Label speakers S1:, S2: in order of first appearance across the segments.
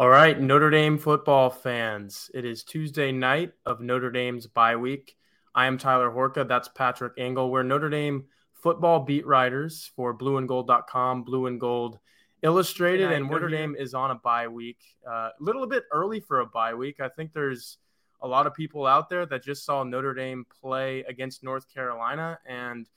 S1: All right, Notre Dame football fans. It is Tuesday night of Notre Dame's bye week. I am Tyler Horka. That's Patrick Engel. We're Notre Dame football beat writers for blueandgold.com, Blue and Gold Illustrated, and Notre Dame is on a bye week. Uh, a uh, little bit early for a bye week. I think there's a lot of people out there that just saw Notre Dame play against North Carolina and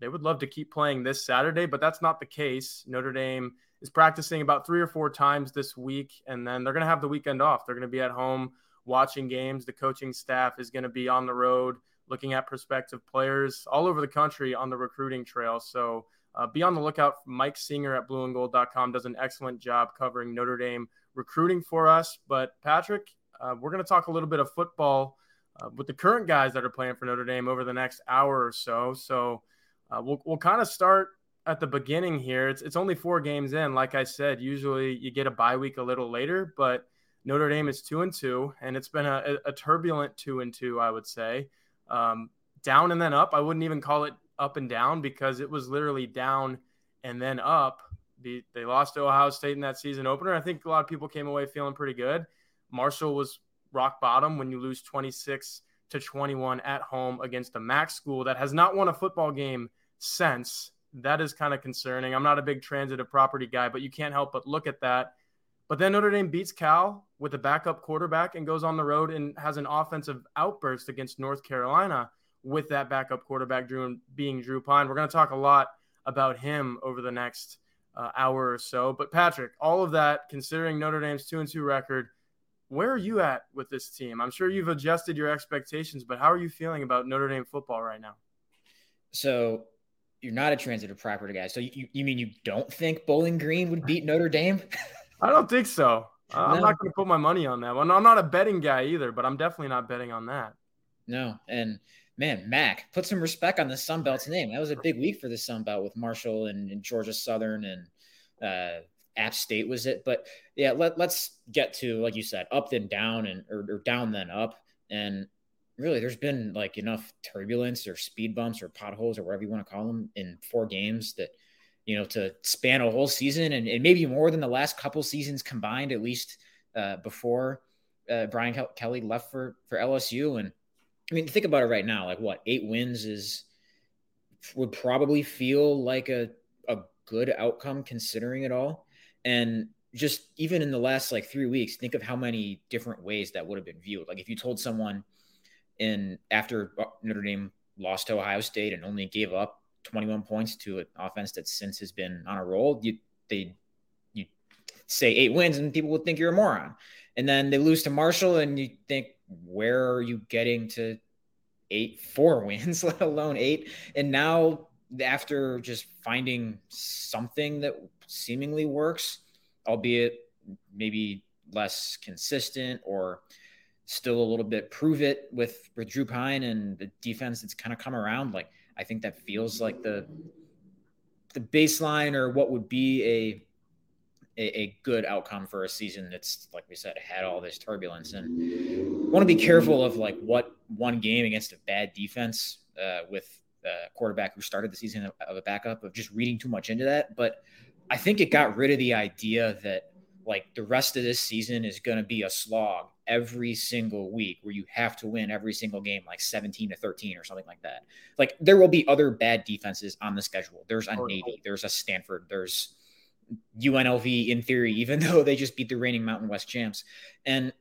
S1: they would love to keep playing this Saturday, but that's not the case. Notre Dame is practicing about three or four times this week, and then they're going to have the weekend off. They're going to be at home watching games. The coaching staff is going to be on the road looking at prospective players all over the country on the recruiting trail. So uh, be on the lookout. Mike Singer at blueandgold.com does an excellent job covering Notre Dame recruiting for us. But Patrick, uh, we're going to talk a little bit of football uh, with the current guys that are playing for Notre Dame over the next hour or so. So uh, we'll, we'll kind of start at the beginning here. It's, it's only four games in. Like I said, usually you get a bye week a little later, but Notre Dame is two and two, and it's been a, a turbulent two and two, I would say. Um, down and then up. I wouldn't even call it up and down because it was literally down and then up. The, they lost to Ohio State in that season opener. I think a lot of people came away feeling pretty good. Marshall was rock bottom when you lose 26 to 21 at home against a MAC school that has not won a football game since. That is kind of concerning. I'm not a big transitive property guy, but you can't help but look at that. But then Notre Dame beats Cal with a backup quarterback and goes on the road and has an offensive outburst against North Carolina with that backup quarterback Drew being Drew Pyne. We're going to talk a lot about him over the next uh, hour or so. But Patrick, all of that considering Notre Dame's two and two record, where are you at with this team? I'm sure you've adjusted your expectations, but how are you feeling about Notre Dame football right now?
S2: So you're not a transitive property guy. So you, you mean you don't think Bowling Green would beat Notre Dame?
S1: I don't think so. I'm not going to put my money on that one. I'm not a betting guy either, but I'm definitely not betting on that.
S2: No, and man, Mac, put some respect on the Sun Belt's name. That was a big week for the Sun Belt with Marshall and, and Georgia Southern and uh, App State was it. But yeah, let, let's get to, like you said, up then down and or, or down then up. And really, there's been like enough turbulence or speed bumps or potholes or whatever you want to call them in four games that, you know, to span a whole season and, and maybe more than the last couple seasons combined, at least uh, before uh, Brian Kelly left for, for LSU. And I mean, think about it right now. Like what eight wins is would probably feel like a a good outcome considering it all. And just even in the last like three weeks, think of how many different ways that would have been viewed. Like if you told someone in after uh, Notre Dame lost to Ohio State and only gave up 21 points to an offense that since has been on a roll, you they you say eight wins and people would think you're a moron. And then they lose to Marshall and you think where are you getting to eight, four wins, let alone eight? And now, after just finding something that seemingly works, albeit maybe less consistent or still a little bit prove it with, with Drew Pyne and the defense that's kind of come around. Like, I think that feels like the the baseline or what would be a a, a, good outcome for a season that's like we said had all this turbulence and want to be careful of like what one game against a bad defense uh, with a quarterback who started the season of a backup of just reading too much into that but i think it got rid of the idea that like the rest of this season is going to be a slog every single week where you have to win every single game like 17 to 13 or something like that. Like there will be other bad defenses on the schedule. There's a navy there's a stanford there's UNLV in theory, even though they just beat the reigning Mountain West champs. And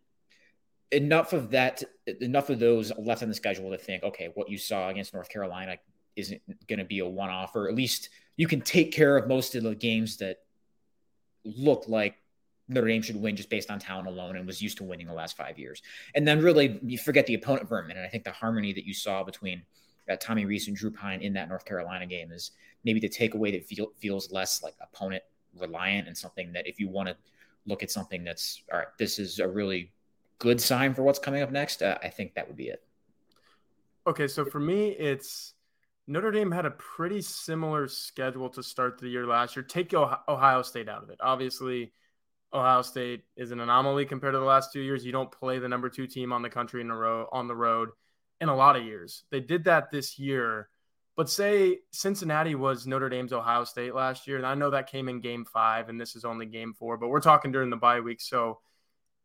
S2: enough of that, enough of those left on the schedule to think, okay, what you saw against North Carolina isn't going to be a one off, or at least you can take care of most of the games that look like Notre Dame should win just based on talent alone and was used to winning the last five years. And then really you forget the opponent for a minute. And I think the harmony that you saw between uh, Tommy Rees and Drew Pyne in that North Carolina game is maybe the takeaway that feel, feels less like opponent reliant and something that if you want to look at something that's all right, this is a really good sign for what's coming up next. Uh, I think that would be it.
S1: Okay, so for me, it's Notre Dame had a pretty similar schedule to start the year last year. Take Ohio State out of it. Obviously, Ohio State is an anomaly compared to the last two years. You don't play the number two team on the country in a row on the road in a lot of years. They did that this year, but say Cincinnati was Notre Dame's Ohio State last year, and I know that came in game five, and this is only game four, but we're talking during the bye week. So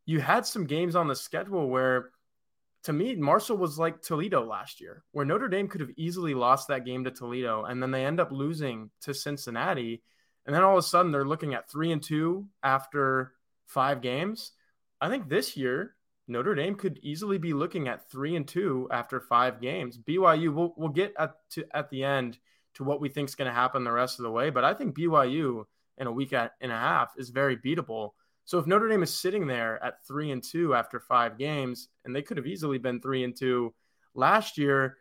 S1: you had some games on the schedule where to me, Marshall was like Toledo last year, where Notre Dame could have easily lost that game to Toledo, and then they end up losing to Cincinnati and then all of a sudden they're looking at three and two after five games. I think this year Notre Dame could easily be looking at three and two after five games. BYU, we'll, we'll get at to at the end to what we think is going to happen the rest of the way, but I think BYU in a week and a half is very beatable. So if Notre Dame is sitting there at three and two after five games, and they could have easily been three and two last year,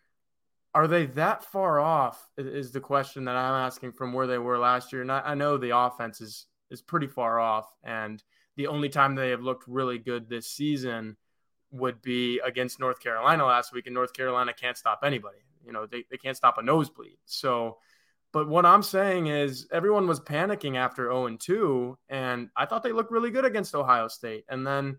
S1: are they that far off? Is the question that I'm asking from where they were last year. And I, know the offense is is pretty far off, and the only time they have looked really good this season would be against North Carolina last week, and North Carolina can't stop anybody. You know, they, they can't stop a nosebleed. So, but what I'm saying is everyone was panicking after 0 and 2, and I thought they looked really good against Ohio State. And then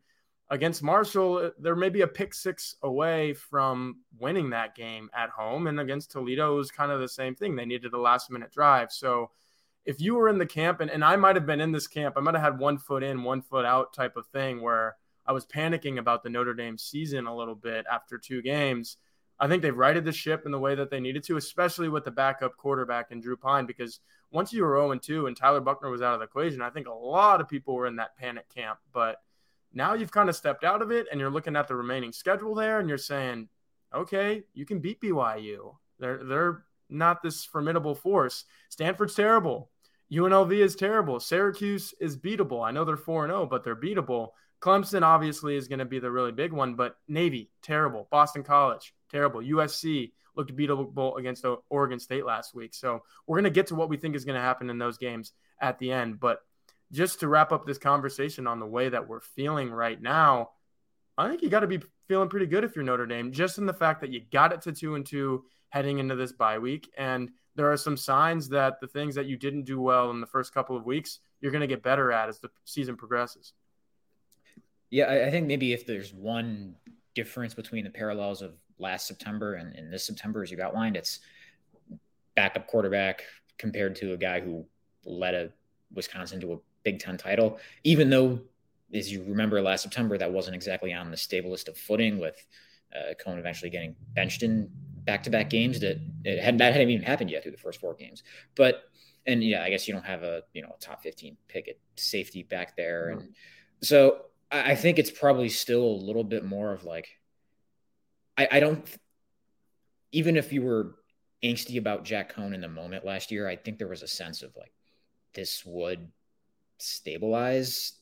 S1: against Marshall, uh, there may be a pick six away from winning that game at home. And against Toledo, it was kind of the same thing. They needed a last minute drive. So if you were in the camp, and, and I might have been in this camp, I might have had one foot in, one foot out type of thing where I was panicking about the Notre Dame season a little bit after two games. I think they've righted the ship in the way that they needed to, especially with the backup quarterback and Drew Pyne, because once you were 0 2 and Tyler Buchner was out of the equation, I think a lot of people were in that panic camp. But now you've kind of stepped out of it and you're looking at the remaining schedule there and you're saying, okay, you can beat BYU. They're they're not this formidable force. Stanford's terrible. UNLV is terrible. Syracuse is beatable. I know they're 4 0, but they're beatable. Clemson obviously is going to be the really big one, but Navy, terrible. Boston College, terrible. USC looked beatable against Oregon State last week. So we're going to get to what we think is going to happen in those games at the end. But just to wrap up this conversation on the way that we're feeling right now, I think you got to be feeling pretty good if you're Notre Dame, just in the fact that you got it to two and two heading into this bye week. And there are some signs that the things that you didn't do well in the first couple of weeks, you're going to get better at as the season progresses.
S2: Yeah, I think maybe if there's one difference between the parallels of last September and, and this September, as you've outlined, it's backup quarterback compared to a guy who led a Wisconsin to a Big Ten title, even though, as you remember last September, that wasn't exactly on the stablest of footing with uh, Coan eventually getting benched in back-to-back games that it had that hadn't even happened yet through the first four games. But and yeah, I guess you don't have a you know a top 15 pick at safety back there, mm-hmm. and so I, I think it's probably still a little bit more of like I, I don't even if you were angsty about Jack Coan in the moment last year, I think there was a sense of like this would stabilize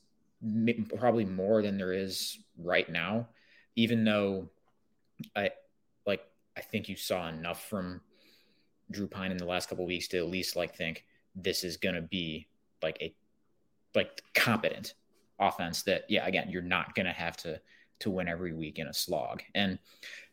S2: probably more than there is right now even though i like i think you saw enough from drew pyne in the last couple weeks to at least like think this is going to be like a like competent offense that yeah again you're not going to have to to win every week in a slog. And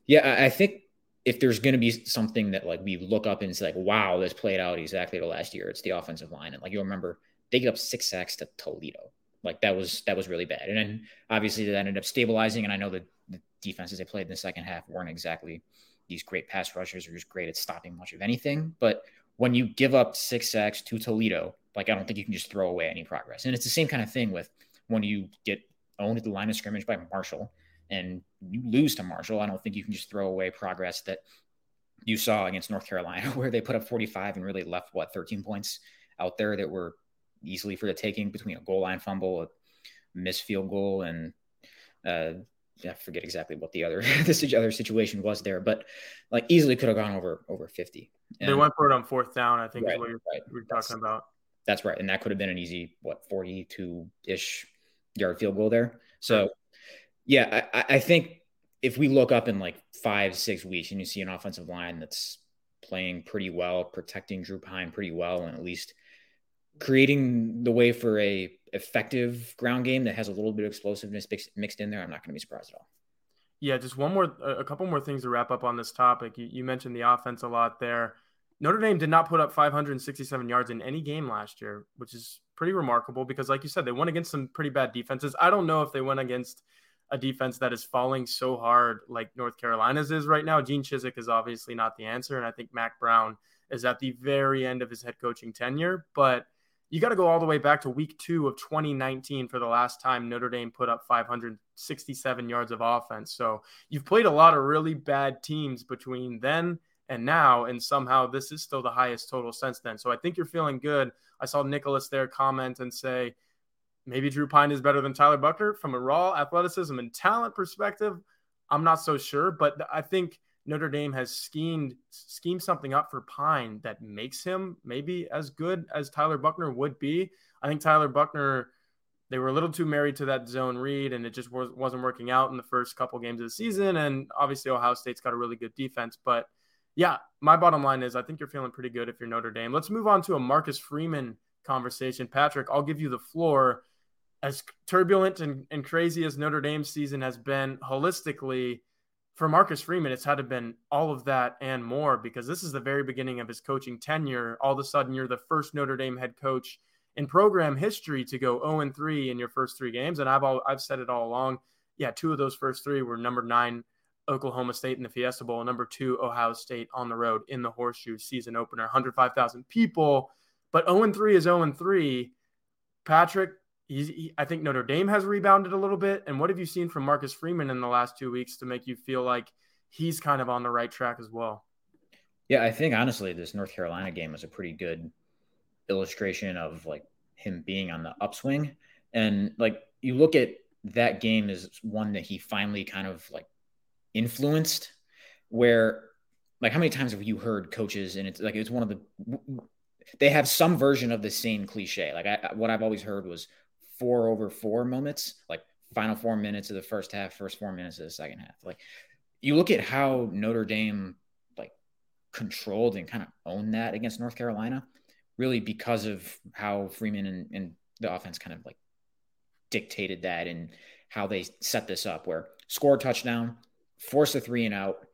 S2: yeah i, I think if there's going to be something that like we look up and it's like wow this played out exactly the last year. It's the offensive line. And like you'll remember they get up six sacks to Toledo. Like that was that was really bad. And then obviously that ended up stabilizing. And I know that the defenses they played in the second half weren't exactly these great pass rushers or just great at stopping much of anything. But when you give up six sacks to Toledo, like I don't think you can just throw away any progress. And it's the same kind of thing with when you get owned at the line of scrimmage by Marshall and you lose to Marshall. I don't think you can just throw away progress that you saw against North Carolina, where they put up 45 and really left what 13 points out there that were easily for the taking between a goal line fumble, a missed field goal, and uh, I forget exactly what the other the other situation was there, but like easily could have gone over over 50.
S1: And, they went for it on fourth down, I think right, is what you're, right. you're talking about.
S2: That's right. And that could have been an easy, what, 42 ish yard field goal there. So, yeah, I, I think if we look up in like five, six weeks and you see an offensive line that's playing pretty well, protecting Drew Pyne pretty well, and at least creating the way for a effective ground game that has a little bit of explosiveness mixed in there, I'm not going to be surprised at all.
S1: Yeah, just one more, a couple more things to wrap up on this topic. You, you mentioned the offense a lot there. Notre Dame did not put up 567 yards in any game last year, which is pretty remarkable because, like you said, they went against some pretty bad defenses. I don't know if they went against a defense that is falling so hard like North Carolina's is right now. Gene Chizik is obviously not the answer. And I think Mack Brown is at the very end of his head coaching tenure. But you got to go all the way back to week two of 2019 for the last time Notre Dame put up 567 yards of offense. So you've played a lot of really bad teams between then and now, and somehow this is still the highest total since then. So I think you're feeling good. I saw Nicholas there comment and say, maybe Drew Pyne is better than Tyler Buchner from a raw athleticism and talent perspective. I'm not so sure, but I think Notre Dame has schemed schemed something up for Pyne that makes him maybe as good as Tyler Buchner would be. I think Tyler Buchner they were a little too married to that zone read, and it just was, wasn't working out in the first couple games of the season. And obviously, Ohio State's got a really good defense. But yeah, my bottom line is I think you're feeling pretty good if you're Notre Dame. Let's move on to a Marcus Freeman conversation. Patrick, I'll give you the floor. As turbulent and, and crazy as Notre Dame's season has been holistically, for Marcus Freeman, it's had to been all of that and more because this is the very beginning of his coaching tenure. All of a sudden, you're the first Notre Dame head coach in program history to go 0 and 3 in your first three games. And I've all, I've said it all along. Yeah, two of those first three were number nine Oklahoma State in the Fiesta Bowl, number two Ohio State on the road in the Horseshoe season opener, 105,000 people. But 0 and 3 is 0 and 3. Patrick, he, I think Notre Dame has rebounded a little bit. And what have you seen from Marcus Freeman in the last two weeks to make you feel like he's kind of on the right track as well?
S2: Yeah, I think honestly, this North Carolina game was a pretty good illustration of like him being on the upswing. And like you look at that game as one that he finally kind of like influenced, where like how many times have you heard coaches and it's like it's one of the they have some version of the same cliche. Like I, what I've always heard was four over four moments, like final four minutes of the first half, first four minutes of the second half. Like you look at how Notre Dame like controlled and kind of owned that against North Carolina, really because of how Freeman and, and the offense kind of like dictated that and how they set this up where score touchdown, force a three and out,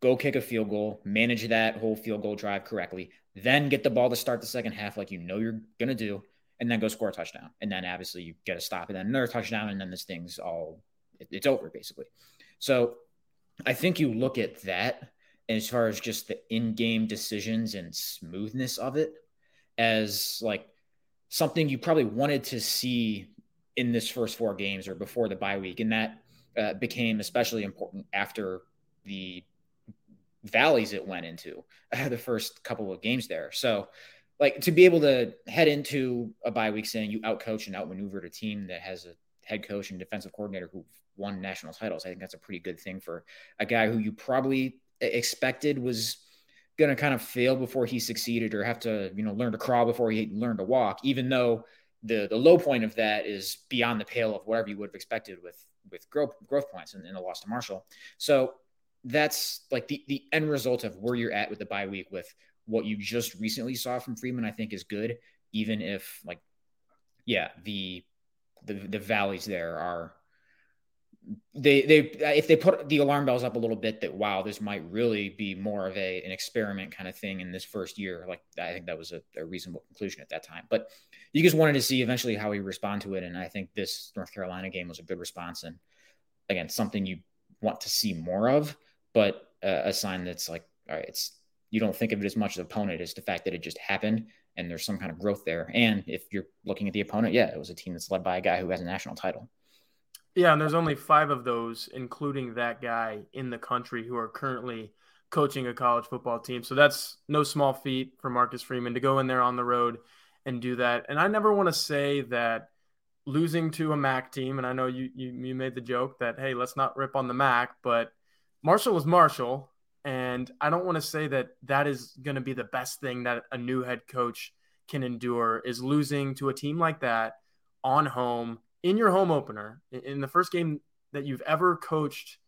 S2: go kick a field goal, manage that whole field goal drive correctly, then get the ball to start the second half like you know you're going to do, and then go score a touchdown. And then obviously you get a stop and then another touchdown, and then this thing's all it, it's over basically. So I think you look at that as far as just the in-game decisions and smoothness of it as like something you probably wanted to see in this first four games or before the bye week, and that uh, became especially important after the valleys it went into uh, the first couple of games there. So like to be able to head into a bye week saying you outcoach and outmaneuvered a team that has a head coach and defensive coordinator who won national titles. I think that's a pretty good thing for a guy who you probably expected was going to kind of fail before he succeeded or have to, you know, learn to crawl before he learned to walk, even though the the low point of that is beyond the pale of whatever you would have expected with with growth growth points in, in the loss to Marshall. So that's like the the end result of where you're at with the bye week with what you just recently saw from Freeman, I think is good, even if like, yeah, the the the valleys there are they they if they put the alarm bells up a little bit that wow this might really be more of a an experiment kind of thing in this first year like i think that was a, a, reasonable conclusion at that time. But you just wanted to see eventually how he respond to it and i think this north carolina game was a good response. And again something you want to see more of but uh, a sign that's like all right it's you don't think of it as much as opponent as the fact that it just happened and there's some kind of growth there. And if you're looking at the opponent, yeah, it was a team that's led by a guy who has a national title.
S1: Yeah, and there's only five of those, including that guy in the country who are currently coaching a college football team. So that's no small feat for Marcus Freeman to go in there on the road and do that. And I never want to say that losing to a MAC team, and I know you, you you made the joke that hey, let's not rip on the MAC, but Marshall was Marshall, and I don't want to say that that is going to be the best thing that a new head coach can endure is losing to a team like that on home in your home opener in the first game that you've ever coached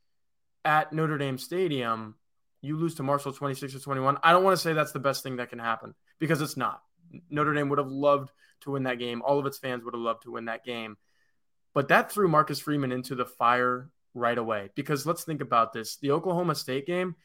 S1: at Notre Dame Stadium. You lose to Marshall 26 to 21. I don't want to say that's the best thing that can happen because it's not. Notre Dame would have loved to win that game. All of its fans would have loved to win that game. But that threw Marcus Freeman into the fire right away. Because let's think about this the Oklahoma State game,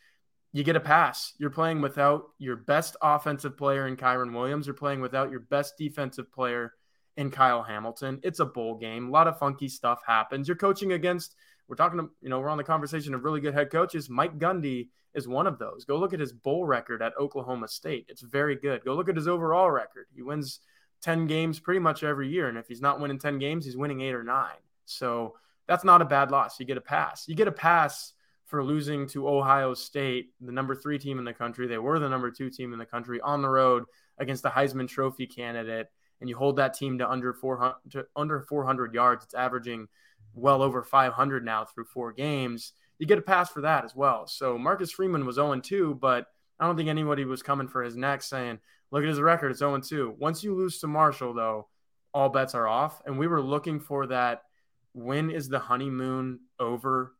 S1: you get a pass. You're playing without your best offensive player in Kyren Williams. You're playing without your best defensive player in Kyle Hamilton. It's a bowl game. A lot of funky stuff happens. You're coaching against, we're talking to, you know, we're on the conversation of really good head coaches. Mike Gundy is one of those. Go look at his bowl record at Oklahoma State. It's very good. Go look at his overall record. He wins 10 games pretty much every year. And if he's not winning 10 games, he's winning eight or nine. So that's not a bad loss. You get a pass. You get a pass for losing to Ohio State, the number three team in the country. They were the number two team in the country on the road against the Heisman Trophy candidate. And you hold that team to under 400, to under 400 yards. It's averaging well over 500 now through four games. You get a pass for that as well. So Marcus Freeman was 0 2, but I don't think anybody was coming for his neck saying, Look at his record. It's 0 2. Once you lose to Marshall, though, all bets are off. And we were looking for that when is the honeymoon over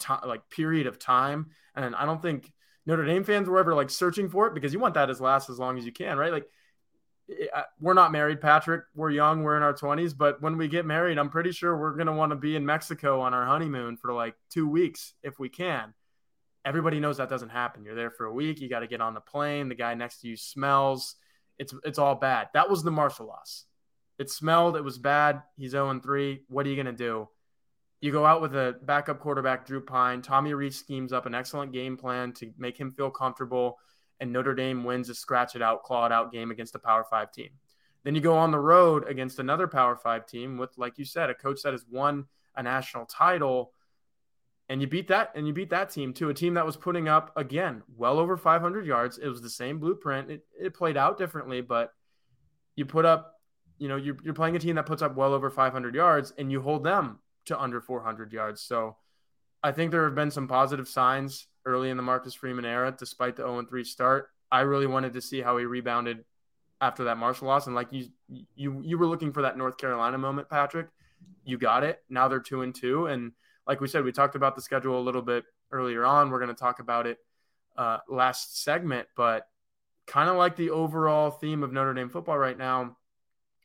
S1: time, like period of time. And I don't think Notre Dame fans were ever like searching for it because you want that as last as long as you can, right? Like we're not married, Patrick. We're young. We're in our 20s. But when we get married, I'm pretty sure we're going to want to be in Mexico on our honeymoon for like two weeks if we can everybody knows that doesn't happen. You're there for a week. You got to get on the plane. The guy next to you smells. It's it's all bad. That was the Marshall loss. It smelled. It was bad. He's 0 3. What are you going to do? You go out with a backup quarterback, Drew Pyne. Tommy Rees schemes up an excellent game plan to make him feel comfortable, and Notre Dame wins a scratch it out, claw it out game against a Power Five team. Then you go on the road against another Power Five team with, like you said, a coach that has won a national title and you beat that and you beat that team too a team that was putting up again well over 500 yards it was the same blueprint it, it played out differently but you put up you know you're, you're playing a team that puts up well over 500 yards and you hold them to under 400 yards. So i think there have been some positive signs early in the marcus freeman era despite the 0-3 start. I really wanted to see how he rebounded after that marshall loss. And like you you you were looking for that north carolina moment patrick. You got it. Now they're two and two. And like we said, we talked about the schedule a little bit earlier on. We're going to talk about it uh, last segment, but kind of like the overall theme of Notre Dame football right now.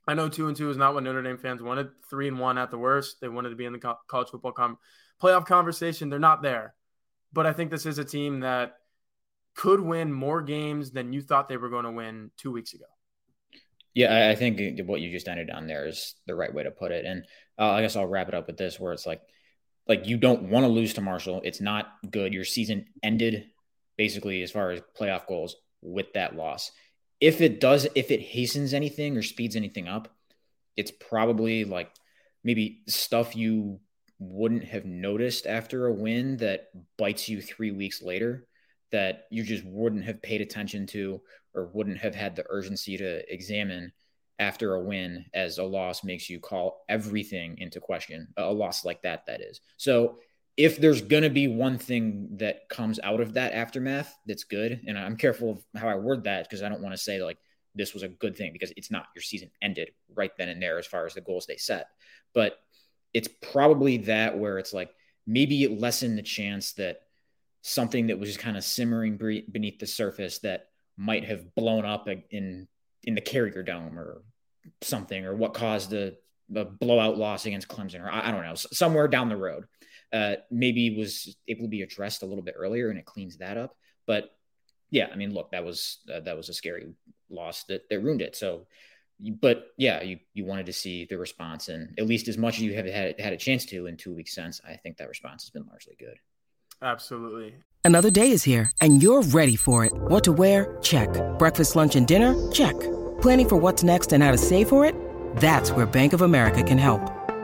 S1: I know two and two is not what Notre Dame fans wanted. Three and one at the worst. They wanted to be in the college football com- playoff conversation. They're not there, but I think this is a team that could win more games than you thought they were going to win two weeks ago.
S2: Yeah, I think what you just ended on there is the right way to put it. And uh, I guess I'll wrap it up with this, where it's like like you don't want to lose to Marshall. It's not good. Your season ended basically as far as playoff goals with that loss. If it does, if it hastens anything or speeds anything up, it's probably like maybe stuff you wouldn't have noticed after a win that bites you three weeks later that you just wouldn't have paid attention to or wouldn't have had the urgency to examine after a win as a loss makes you call everything into question. A loss like that, that is. So if there's going to be one thing that comes out of that aftermath that's good, and I'm careful of how I word that because I don't want to say like this was a good thing because it's not. Your season ended right then and there as far as the goals they set. But it's probably that where it's like maybe it lessened the chance that something that was just kind of simmering beneath the surface that might have blown up in in the Carrier Dome or something, or what caused the, the blowout loss against Clemson, or I, I don't know, somewhere down the road. Uh, maybe was able to be addressed a little bit earlier, and it cleans that up. But yeah, I mean, look, that was uh, that was a scary loss that that ruined it. So, but yeah, you you wanted to see the response, and at least as much as you have had had a chance to in two weeks since, I think that response has been largely good.
S1: Absolutely.
S3: Another day is here, and you're ready for it. What to wear? Check. Breakfast, lunch, and dinner? Check. Planning for what's next and how to save for it? That's where Bank of America can help.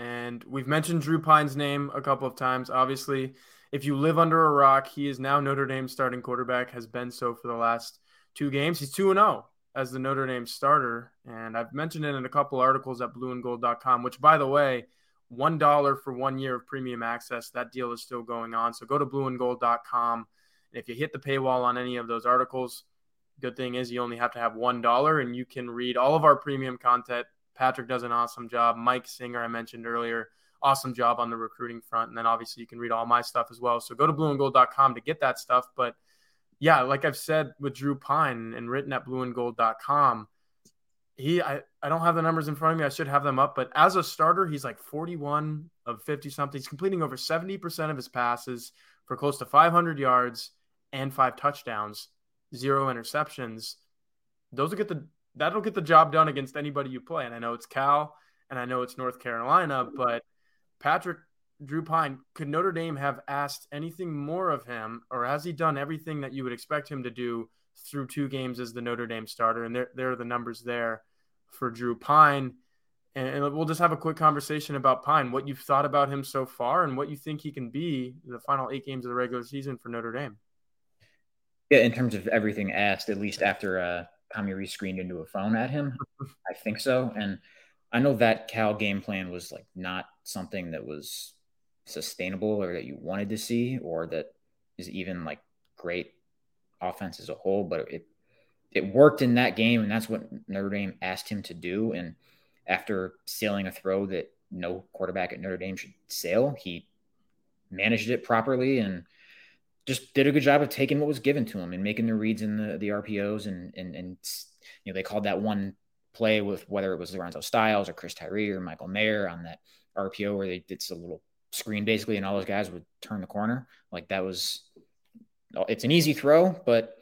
S1: And we've mentioned Drew Pyne's name a couple of times. Obviously, if you live under a rock, he is now Notre Dame's starting quarterback, has been so for the last two games. He's 2 0 as the Notre Dame starter. And I've mentioned it in a couple articles at blueandgold.com, which, by the way, $1 for one year of premium access. That deal is still going on. So go to blueandgold.com. And if you hit the paywall on any of those articles, good thing is you only have to have $1 and you can read all of our premium content Patrick does an awesome job. Mike Singer, I mentioned earlier, awesome job on the recruiting front. And then obviously you can read all my stuff as well. So go to blueandgold.com to get that stuff. But yeah, like I've said with Drew Pyne and written at blueandgold.com, he I, I don't have the numbers in front of me. I should have them up. But as a starter, he's like 41 of 50 something. He's completing over 70% of his passes for close to 500 yards and five touchdowns, zero interceptions. Those will get the that'll get the job done against anybody you play. And I know it's Cal and I know it's North Carolina, but Patrick Drew Pyne, could Notre Dame have asked anything more of him, or has he done everything that you would expect him to do through two games as the Notre Dame starter? And there, there are the numbers there for Drew Pyne. And, and we'll just have a quick conversation about Pyne, what you've thought about him so far, and what you think he can be the final eight games of the regular season for Notre Dame.
S2: Yeah, in terms of everything asked, at least after uh, Tommy Rees screened into a phone at him. I think so. And I know that Cal game plan was like not something that was sustainable or that you wanted to see or that is even like great offense as a whole, but it it worked in that game and that's what Notre Dame asked him to do. And after sailing a throw that no quarterback at Notre Dame should sail, he managed it properly and just did a good job of taking what was given to him and making the reads in the, the RPOs and, and, and, you know, they called that one play with whether it was Lorenzo Styles or Chris Tyree or Michael Mayer on that RPO where they did a little screen basically and all those guys would turn the corner. Like that was, uh, it's an easy throw, but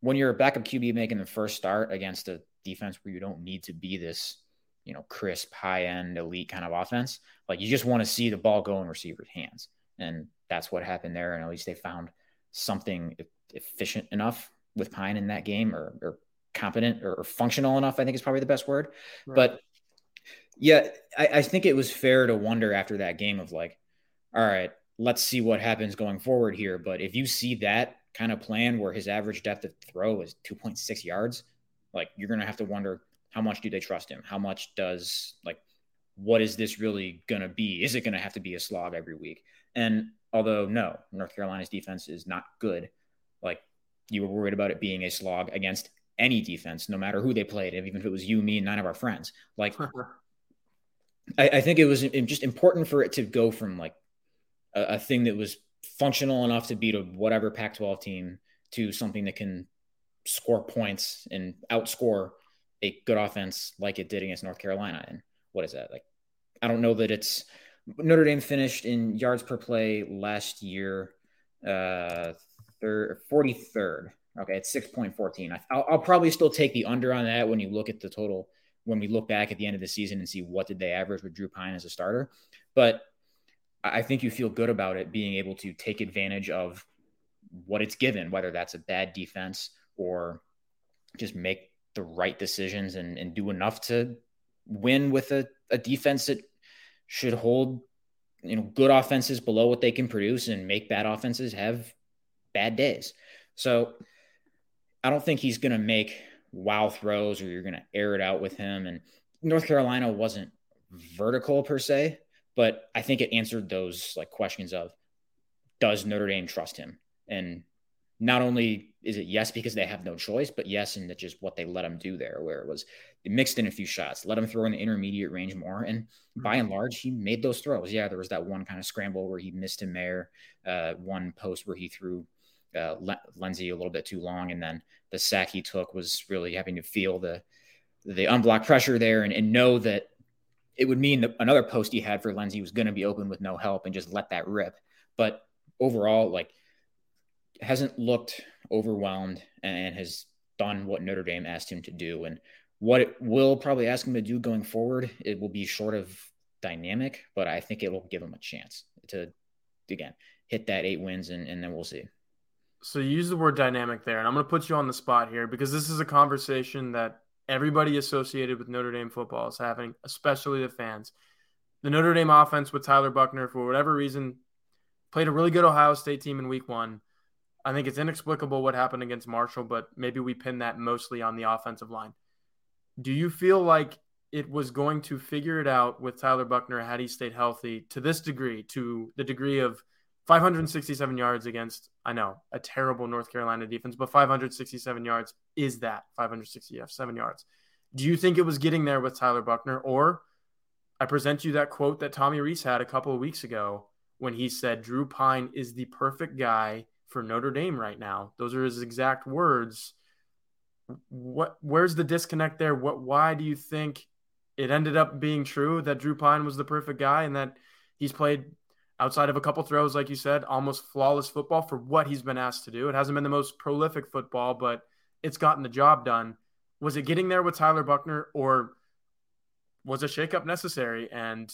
S2: when you're a backup QB making the first start against a defense where you don't need to be this, you know, crisp, high end, elite kind of offense, like you just want to see the ball go in receivers' hands. And that's what happened there. And at least they found something efficient enough with Pyne in that game or, or competent or, or, functional enough, I think is probably the best word. Right. But yeah, I, I think it was fair to wonder after that game of like, all right, let's see what happens going forward here. But if you see that kind of plan where his average depth of throw is 2.6 yards, like you're going to have to wonder how much do they trust him? How much does like, what is this really going to be? Is it going to have to be a slog every week? And Although, no, North Carolina's defense is not good. Like you were worried about it being a slog against any defense, no matter who they played, even if it was you, me, and nine of our friends. Like, I, I, think it was just important for it to go from like a, a thing that was functional enough to beat a whatever Pac 12 team to something that can score points and outscore a good offense like it did against North Carolina. And what is that? Like, I don't know that it's Notre Dame finished in yards per play last year, uh, third, 43rd. Okay, it's 6.14. I'll, I'll probably still take the under on that when you look at the total, when we look back at the end of the season and see what did they average with Drew Pyne as a starter. But I think you feel good about it being able to take advantage of what it's given, whether that's a bad defense or just make the right decisions and, and do enough to win with a, a defense that should hold you know good offenses below what they can produce and make bad offenses have bad days. So I don't think he's going to make wow throws or you're going to air it out with him. And North Carolina wasn't vertical per se, but I think it answered those like questions of does Notre Dame trust him? And not only is it yes because they have no choice, but yes, and that's just what they let him do there, where it was it mixed in a few shots, let him throw in the intermediate range more, and by and large, he made those throws. Yeah, there was that one kind of scramble where he missed him there, uh, one post where he threw uh, Lenzy a little bit too long, and then the sack he took was really having to feel the the unblocked pressure there and, and know that it would mean that another post he had for Lenzy was going to be open with no help and just let that rip. But overall, like hasn't looked overwhelmed and has done what Notre Dame asked him to do. And what it will probably ask him to do going forward, it will be short of dynamic, but I think it will give him a chance to, again, hit that eight wins and, and then we'll see.
S1: So you use the word dynamic there, and I'm going to put you on the spot here because this is a conversation that everybody associated with Notre Dame football is having, especially the fans. The Notre Dame offense with Tyler Buchner, for whatever reason, played a really good Ohio State team in week one. I think it's inexplicable what happened against Marshall, but maybe we pin that mostly on the offensive line. Do you feel like it was going to figure it out with Tyler Buchner had he stayed healthy to this degree, to the degree of 567 yards against, I know, a terrible North Carolina defense, but 567 yards is that 567 yards. Do you think it was getting there with Tyler Buchner? Or I present you that quote that Tommy Rees had a couple of weeks ago when he said Drew Pyne is the perfect guy for Notre Dame right now. Those are his exact words. What where's the disconnect there? What why do you think it ended up being true that Drew Pyne was the perfect guy and that he's played outside of a couple throws like you said, almost flawless football for what he's been asked to do. It hasn't been the most prolific football, but it's gotten the job done. Was it getting there with Tyler Buchner or was a shakeup necessary and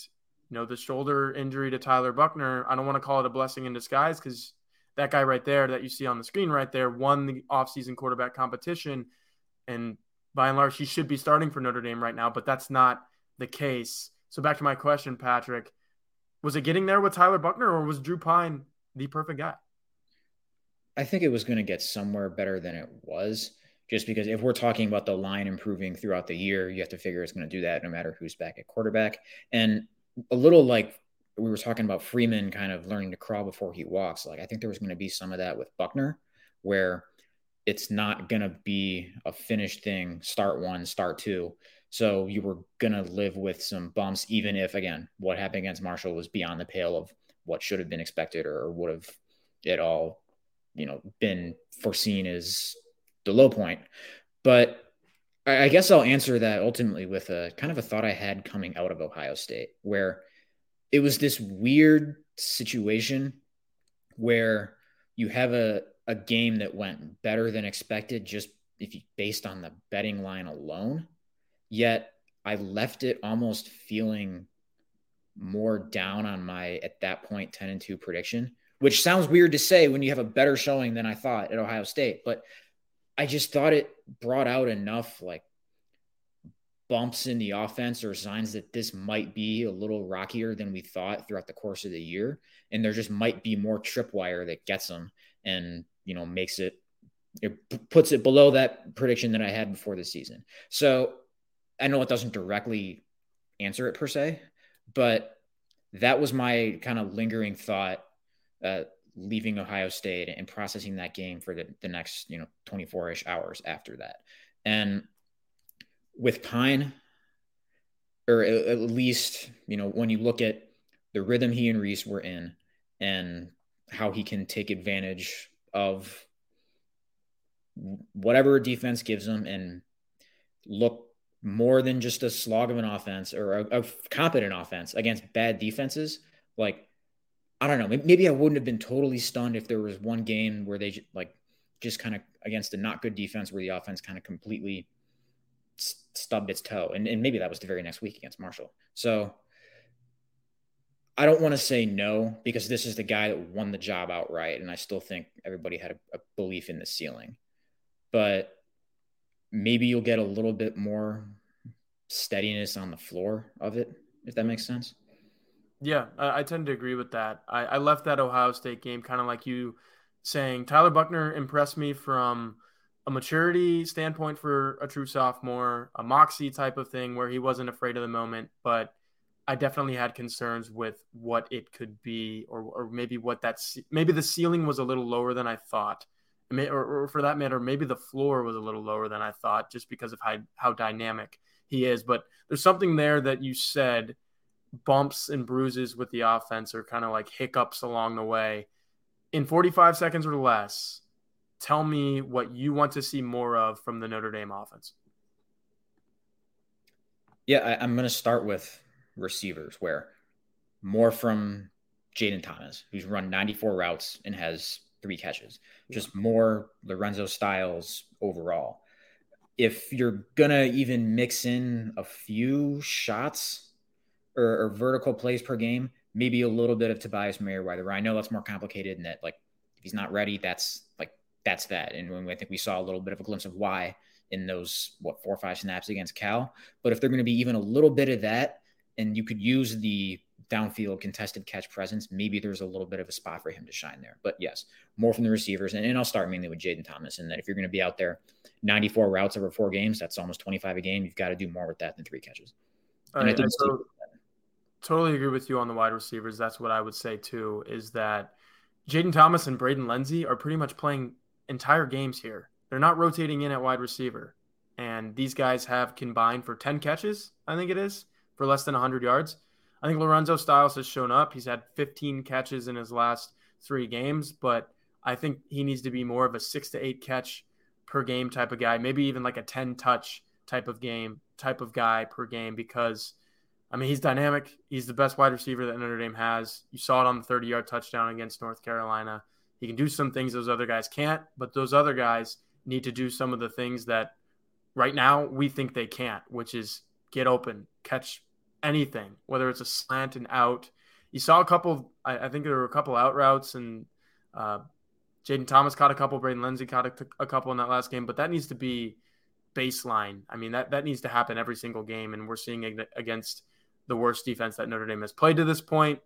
S1: you know the shoulder injury to Tyler Buchner, I don't want to call it a blessing in disguise cuz that guy right there that you see on the screen right there won the offseason quarterback competition. And by and large, he should be starting for Notre Dame right now, but that's not the case. So back to my question, Patrick. Was it getting there with Tyler Buchner or was Drew Pyne the perfect guy?
S2: I think it was going to get somewhere better than it was. Just because if we're talking about the line improving throughout the year, you have to figure it's going to do that no matter who's back at quarterback. And a little like we were talking about Freeman kind of learning to crawl before he walks. Like I think there was going to be some of that with Buchner, where it's not going to be a finished thing, start one, start two. So you were going to live with some bumps, even if, again, what happened against Marshall was beyond the pale of what should have been expected or would have at all, you know, been foreseen as the low point. But I guess I'll answer that ultimately with a kind of a thought I had coming out of Ohio State, where it was this weird situation where you have a, a game that went better than expected just if you based on the betting line alone. Yet i left it almost feeling more down on my at that point 10 and 2 prediction which sounds weird to say when you have a better showing than i thought at ohio state but i just thought it brought out enough like bumps in the offense or signs that this might be a little rockier than we thought throughout the course of the year. And there just might be more tripwire that gets them and, you know, makes it, it puts it below that prediction that I had before the season. So I know it doesn't directly answer it per se, but that was my kind of lingering thought uh, leaving Ohio State and processing that game for the, the next, you know, 24 ish hours after that. And with Pyne, or at least, you know, when you look at the rhythm he and Rees were in and how he can take advantage of whatever defense gives him and look more than just a slog of an offense or a, a competent offense against bad defenses. Like, I don't know, maybe I wouldn't have been totally stunned if there was one game where they like just kind of against a not good defense where the offense kind of completely stubbed its toe. And, and maybe that was the very next week against Marshall. So I don't want to say no because this is the guy that won the job outright. And I still think everybody had a, a belief in the ceiling. But maybe you'll get a little bit more steadiness on the floor of it, if that makes sense.
S1: Yeah, I, I tend to agree with that. I, I left that Ohio State game kind of like you saying Tyler Buchner impressed me from – a maturity standpoint for a true sophomore, a moxie type of thing where he wasn't afraid of the moment, but I definitely had concerns with what it could be, or or maybe what that's maybe the ceiling was a little lower than I thought or, or for that matter, maybe the floor was a little lower than I thought, just because of how how dynamic he is. But there's something there that you said bumps and bruises with the offense are kind of like hiccups along the way. In 45 seconds or less, tell me what you want to see more of from the Notre Dame offense.
S2: Yeah, I, am going to start with receivers, where more from Jayden Thomas, who's run 94 routes and has three catches, just more Lorenzo Styles overall. If you're going to even mix in a few shots or, or, vertical plays per game, maybe a little bit of Tobias Merriweather. I know that's more complicated and that, like, if he's not ready, that's like, that's that. And I think we saw a little bit of a glimpse of why in those, what, four or five snaps against Cal. But if they're going to be even a little bit of that, and you could use the downfield contested catch presence, maybe there's a little bit of a spot for him to shine there. But yes, more from the receivers. And, and I'll start mainly with Jayden Thomas. And that if you're going to be out there 94 routes over four games, that's almost 25 a game. You've got to do more with that than three catches.
S1: Right, I, totally, totally agree with you on the wide receivers. That's what I would say too, is that Jayden Thomas and Braden Lenzy are pretty much playing entire games here. They're not rotating in at wide receiver. And these guys have combined for 10 catches, I think it is, for less than 100 yards. I think Lorenzo Styles has shown up. He's had 15 catches in his last three games, but I think he needs to be more of a six to eight catch per game type of guy, maybe even like a 10 touch type of game, type of guy per game, because I mean, he's dynamic. He's the best wide receiver that Notre Dame has. You saw it on the 30 yard touchdown against North Carolina. He can do some things those other guys can't, but those other guys need to do some of the things that right now we think they can't, which is get open, catch anything, whether it's a slant and out. You saw a couple. I, I think there were a couple out routes, and uh, Jayden Thomas caught a couple. Braden Lenzy caught a, a couple in that last game, but that needs to be baseline. I mean, that that needs to happen every single game, and we're seeing it against the worst defense that Notre Dame has played to this point.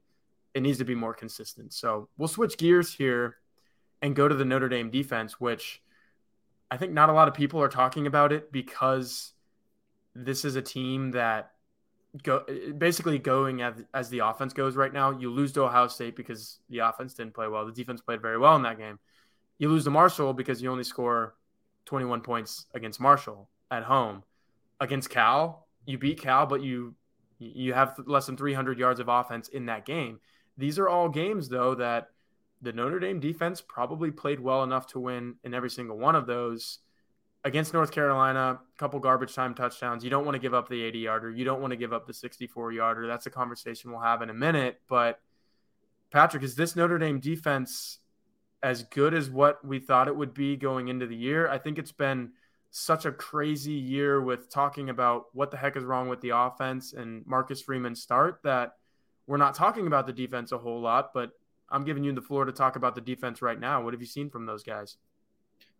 S1: It needs to be more consistent. So we'll switch gears here and go to the Notre Dame defense, which I think not a lot of people are talking about it because this is a team that go basically going as, as the offense goes right now. You lose to Ohio State because the offense didn't play well. The defense played very well in that game. You lose to Marshall because you only score 21 points against Marshall at home. Against Cal, you beat Cal, but you you have less than 300 yards of offense in that game. These are all games though that the Notre Dame defense probably played well enough to win in every single one of those against North Carolina, a couple garbage time touchdowns. You don't want to give up the 80 yarder. You don't want to give up the 64 yarder. That's a conversation we'll have in a minute. But Patrick, is this Notre Dame defense as good as what we thought it would be going into the year? I think it's been such a crazy year with talking about what the heck is wrong with the offense and Marcus Freeman start that we're not talking about the defense a whole lot, but I'm giving you the floor to talk about the defense right now. What have you seen from those guys?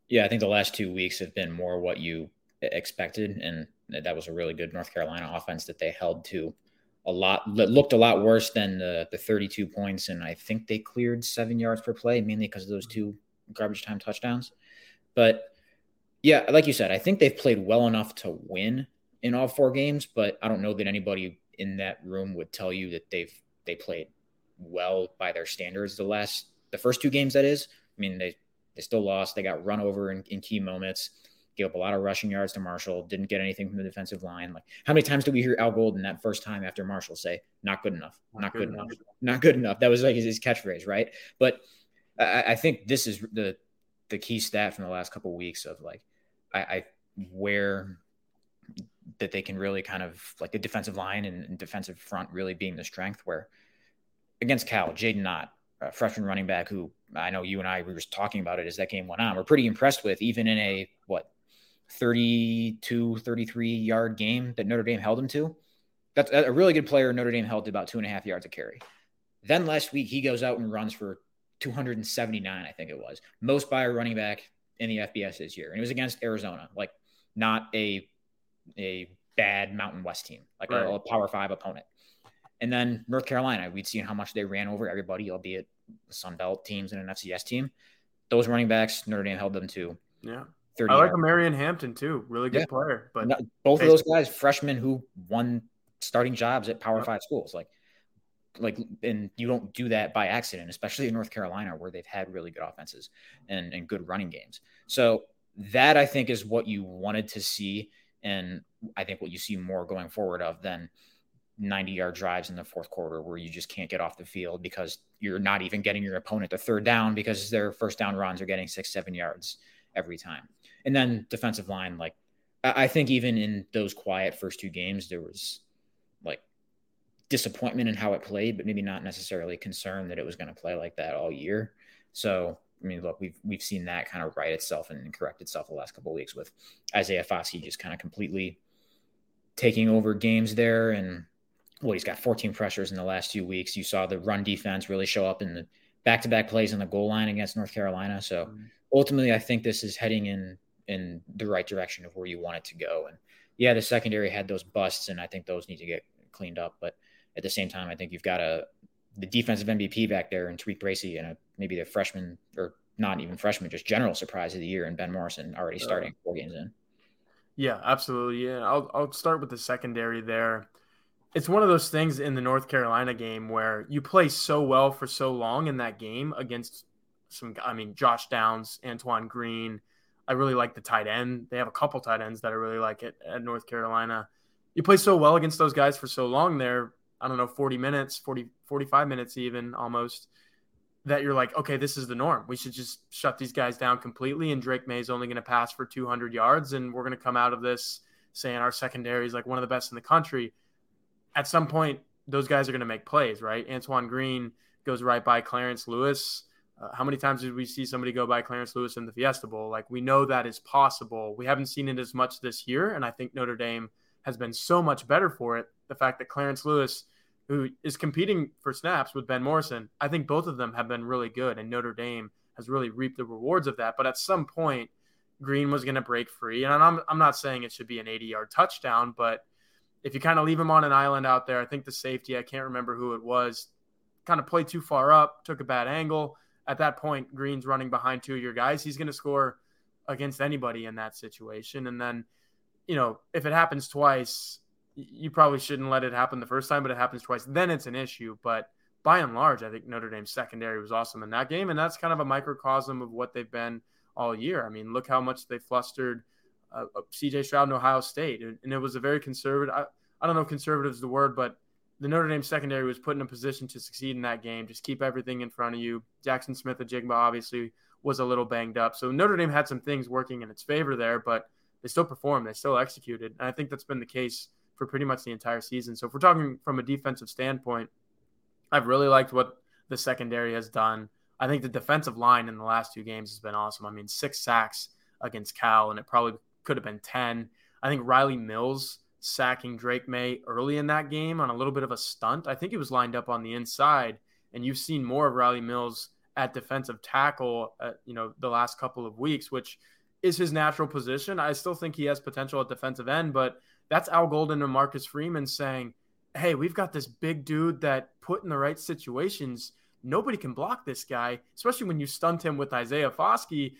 S2: Yeah, I think the last two weeks have been more what you expected, and that was a really good North Carolina offense that they held to a lot that looked a lot worse than the the 32 points, and I think they cleared seven yards per play mainly because of those two garbage time touchdowns. But yeah, like you said, I think they've played well enough to win in all four games, but I don't know that anybody in that room would tell you that they've they played well by their standards the last the first two games that is. I mean, they they still lost. They got run over in, in key moments. Gave up a lot of rushing yards to Marshall. Didn't get anything from the defensive line. Like how many times did we hear Al Golden that first time after Marshall say, "Not good enough, not, not good, good enough. enough, not good enough"? That was like his, his catchphrase, right? But I, I, think this is the the key stat from the last couple of weeks of like I, I where that they can really kind of like the defensive line and, and defensive front really being the strength. Where against Cal, Jaydn Ott, a freshman running back who I know you and I were just talking about it as that game went on. We're pretty impressed with even in a what 32, 33 yard game that Notre Dame held him to. That's a really good player. Notre Dame held to about two and a half yards of carry. Then last week he goes out and runs for 279, I think it was, most by a running back in the FBS this year, and it was against Arizona, like not a a bad Mountain West team, like right. a, a Power Five opponent. And then North Carolina, we'd seen how much they ran over everybody, albeit Sun Belt teams and an FCS team. Those running backs, Notre Dame held them to.
S1: Yeah. I like Marion Hampton too. Really good yeah. player. But
S2: both of those guys, freshmen who won starting jobs at Power Five schools. Like like and you don't do that by accident especially in north carolina where they've had really good offenses and, and good running games so that i think is what you wanted to see and i think what you see more going forward of than 90 yard drives in the fourth quarter where you just can't get off the field because you're not even getting your opponent the third down because their first down runs are getting six seven yards every time and then defensive line like i think even in those quiet first two games there was like disappointment in how it played, but maybe not necessarily concern that it was going to play like that all year. So, I mean, look, we've we've seen that kind of right itself and correct itself the last couple weeks with Isaiah Foskey just kind of completely taking over games there. And well, he's got 14 pressures in the last two weeks. You saw the run defense really show up in the back-to-back plays on the goal line against North Carolina. So mm-hmm. ultimately, I think this is heading in in the right direction of where you want it to go. And yeah, the secondary had those busts, and I think those need to get cleaned up. But at the same time, I think you've got a the defensive MVP back there and TaRiq Bracy and a, maybe the freshman or not even freshman, just general surprise of the year and Ben Morrison already starting four games in.
S1: Yeah, absolutely. Yeah, I'll I'll start with the secondary there. It's one of those things in the North Carolina game where you play so well for so long in that game against some. I mean, Josh Downs, Antoine Green. I really like the tight end. They have a couple tight ends that I really like it at North Carolina. You play so well against those guys for so long there I don't know, 40 minutes, 40, 45 minutes, even almost, that you're like, okay, this is the norm. We should just shut these guys down completely. And Drake Maye is only going to pass for 200 yards. And we're going to come out of this saying our secondary is like one of the best in the country. At some point, those guys are going to make plays, right? Antoine Green goes right by Clarence Lewis. Uh, how many times did we see somebody go by Clarence Lewis in the Fiesta Bowl? Like, we know that is possible. We haven't seen it as much this year. And I think Notre Dame has been so much better for it. The fact that Clarence Lewis, who is competing for snaps with Ben Morrison, I think both of them have been really good, and Notre Dame has really reaped the rewards of that. But at some point, Green was going to break free, and I'm I'm not saying it should be an 80 yard touchdown, but if you kind of leave him on an island out there, I think the safety, I can't remember who it was, kind of played too far up, took a bad angle. At that point, Green's running behind two of your guys. He's going to score against anybody in that situation. And then you know, if it happens twice, you probably shouldn't let it happen the first time, but it happens twice, then it's an issue. But by and large, I think Notre Dame's secondary was awesome in that game, and that's kind of a microcosm of what they've been all year. I mean, look how much they flustered uh, C.J. Stroud in Ohio State, and it was a very conservative. I, I don't know if conservative is the word, but the Notre Dame secondary was put in a position to succeed in that game. Just keep everything in front of you. Jackson Smith-Njigba obviously was a little banged up, so Notre Dame had some things working in its favor there, but they still performed, they still executed. And I think that's been the case for pretty much the entire season. So if we're talking from a defensive standpoint, I've really liked what the secondary has done. I think the defensive line in the last two games has been awesome. I mean, six sacks against Cal, and it probably could have been 10. I think Riley Mills sacking Drake Maye early in that game on a little bit of a stunt. I think he was lined up on the inside, and you've seen more of Riley Mills at defensive tackle, uh, you know, the last couple of weeks, which – is his natural position. I still think he has potential at defensive end, but that's Al Golden and Marcus Freeman saying, hey, we've got this big dude that put in the right situations. Nobody can block this guy, especially when you stunt him with Isaiah Foskey.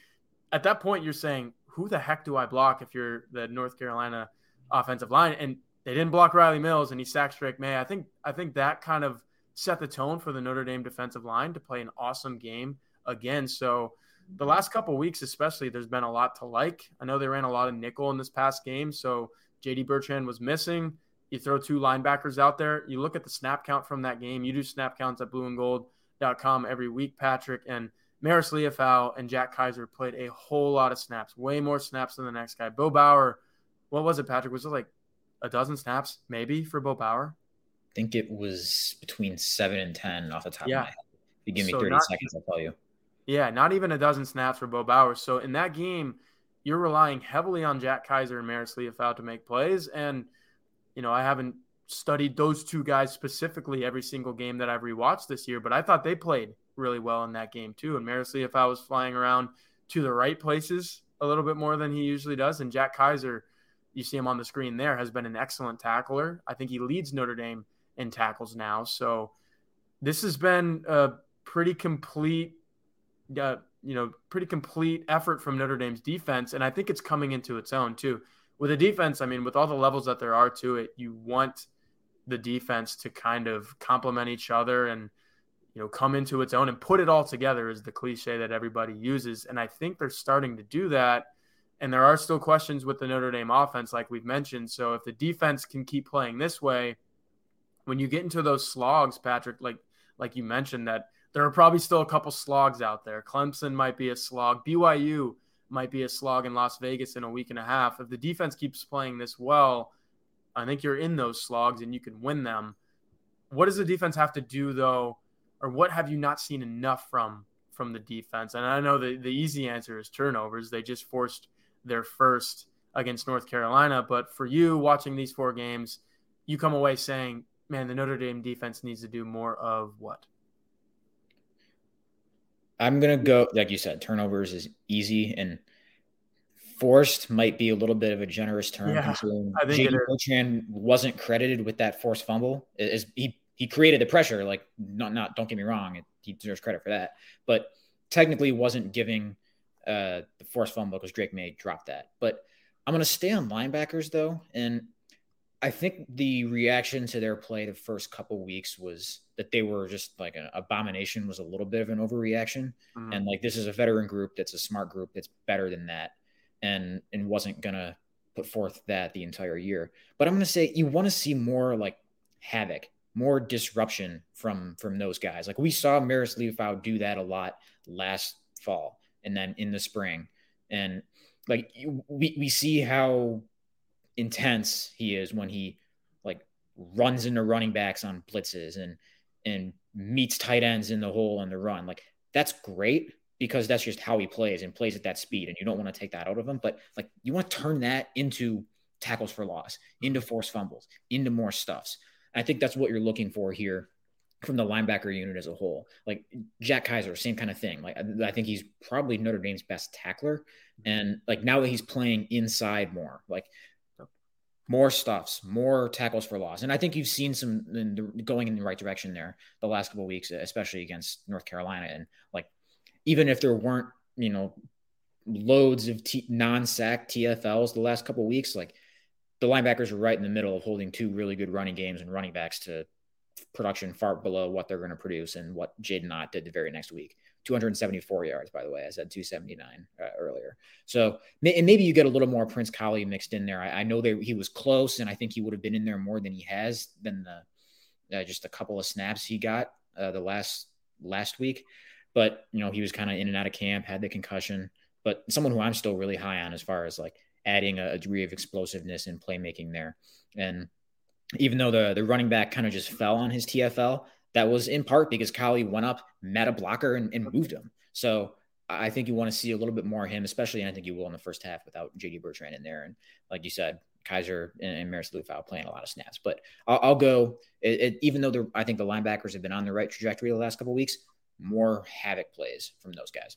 S1: At that point, you're saying, who the heck do I block if you're the North Carolina offensive line? And they didn't block Riley Mills and he sacked Drake Maye. I think I think that kind of set the tone for the Notre Dame defensive line to play an awesome game again. So the last couple weeks, especially, there's been a lot to like. I know they ran a lot of nickel in this past game, so JD Bertrand was missing. You throw two linebackers out there. You look at the snap count from that game. You do snap counts at blueandgold.com every week, Patrick. And Marist Liufau and Jack Kaiser played a whole lot of snaps, way more snaps than the next guy. Bo Bauer, what was it, Patrick? Was it like a dozen snaps, maybe, for Bo Bauer?
S2: I think it was between seven and 10 off the top yeah. of my head. If you give me so 30 not, seconds, I'll tell you.
S1: Yeah, not even a dozen snaps for Bo Bauer. So in that game, you're relying heavily on Jack Kaiser and Marist Liufau to make plays. And, you know, I haven't studied those two guys specifically every single game that I've rewatched this year, but I thought they played really well in that game too. And Marist Liufau was flying around to the right places a little bit more than he usually does. And Jack Kaiser, you see him on the screen there, has been an excellent tackler. I think he leads Notre Dame in tackles now. So this has been a pretty complete uh, you know, pretty complete effort from Notre Dame's defense, and I think it's coming into its own too. With a defense, I mean, with all the levels that there are to it, you want the defense to kind of complement each other and you know come into its own and put it all together is the cliche that everybody uses. And I think they're starting to do that. And there are still questions with the Notre Dame offense like we've mentioned. So if the defense can keep playing this way when you get into those slogs Patrick like like you mentioned that there are probably still a couple slogs out there. Clemson might be a slog. BYU might be a slog in Las Vegas in a week and a half. If the defense keeps playing this well I think you're in those slogs and you can win them. What does the defense have to do though, or what have you not seen enough from from the defense? And I know the, the easy answer is turnovers. They just forced their first against North Carolina. But for you watching these four games, you come away saying, man, the Notre Dame defense needs to do more of what?
S2: I'm gonna go like you said, turnovers is easy and forced might be a little bit of a generous term yeah, considering JD Bertrand wasn't credited with that forced fumble. Is he he created the pressure, like not not don't get me wrong, he deserves credit for that. But technically wasn't giving uh the forced fumble because Drake Maye dropped that. But I'm gonna stay on linebackers though, and I think the reaction to their play the first couple weeks was that they were just like an abomination was a little bit of an overreaction. Mm-hmm. And like this is a veteran group that's a smart group that's better than that and and wasn't gonna put forth that the entire year. But I'm gonna say you want to see more like havoc, more disruption from from those guys. Like we saw Marist Liufau do that a lot last fall and then in the spring. And like we we see how intense he is when he like runs into running backs on blitzes and and meets tight ends in the hole on the run. Like that's great, because that's just how he plays and plays at that speed. And you don't want to take that out of him. But like you want to turn that into tackles for loss, into forced fumbles, into more stuffs. I think that's what you're looking for here from the linebacker unit as a whole. Like Jack Kaiser, same kind of thing. Like I think he's probably Notre Dame's best tackler. Mm-hmm. And like now that he's playing inside more, like more stuffs, more tackles for loss. And I think you've seen some in the, going in the right direction there the last couple weeks, especially against North Carolina. And like even if there weren't, you know, loads of t- non-sack TFLs the last couple weeks, like the linebackers are right in the middle of holding two really good running games and running backs to production far below what they're going to produce and what Jaydn Ott did the very next week. 274 yards, by the way. I said 279 uh, earlier. So, and maybe you get a little more Prince Kollie mixed in there. I, I know he was close, and I think he would have been in there more than he has than the uh, just a couple of snaps he got uh, the last last week but you know he was kind of in and out of camp, had the concussion. But someone who I'm still really high on as far as like adding a, degree of explosiveness and playmaking there. And even though the the running back kind of just fell on his TFL, that was in part because Kollie went up, met a blocker, and, and moved him. So I think you want to see a little bit more of him, especially, and I think you will in the first half without JD Bertrand in there. And like you said, Kaiser and, and Marist Liufau playing a lot of snaps. But I'll, I'll go, it, it, even though I think the linebackers have been on the right trajectory the last couple weeks, more havoc plays from those guys.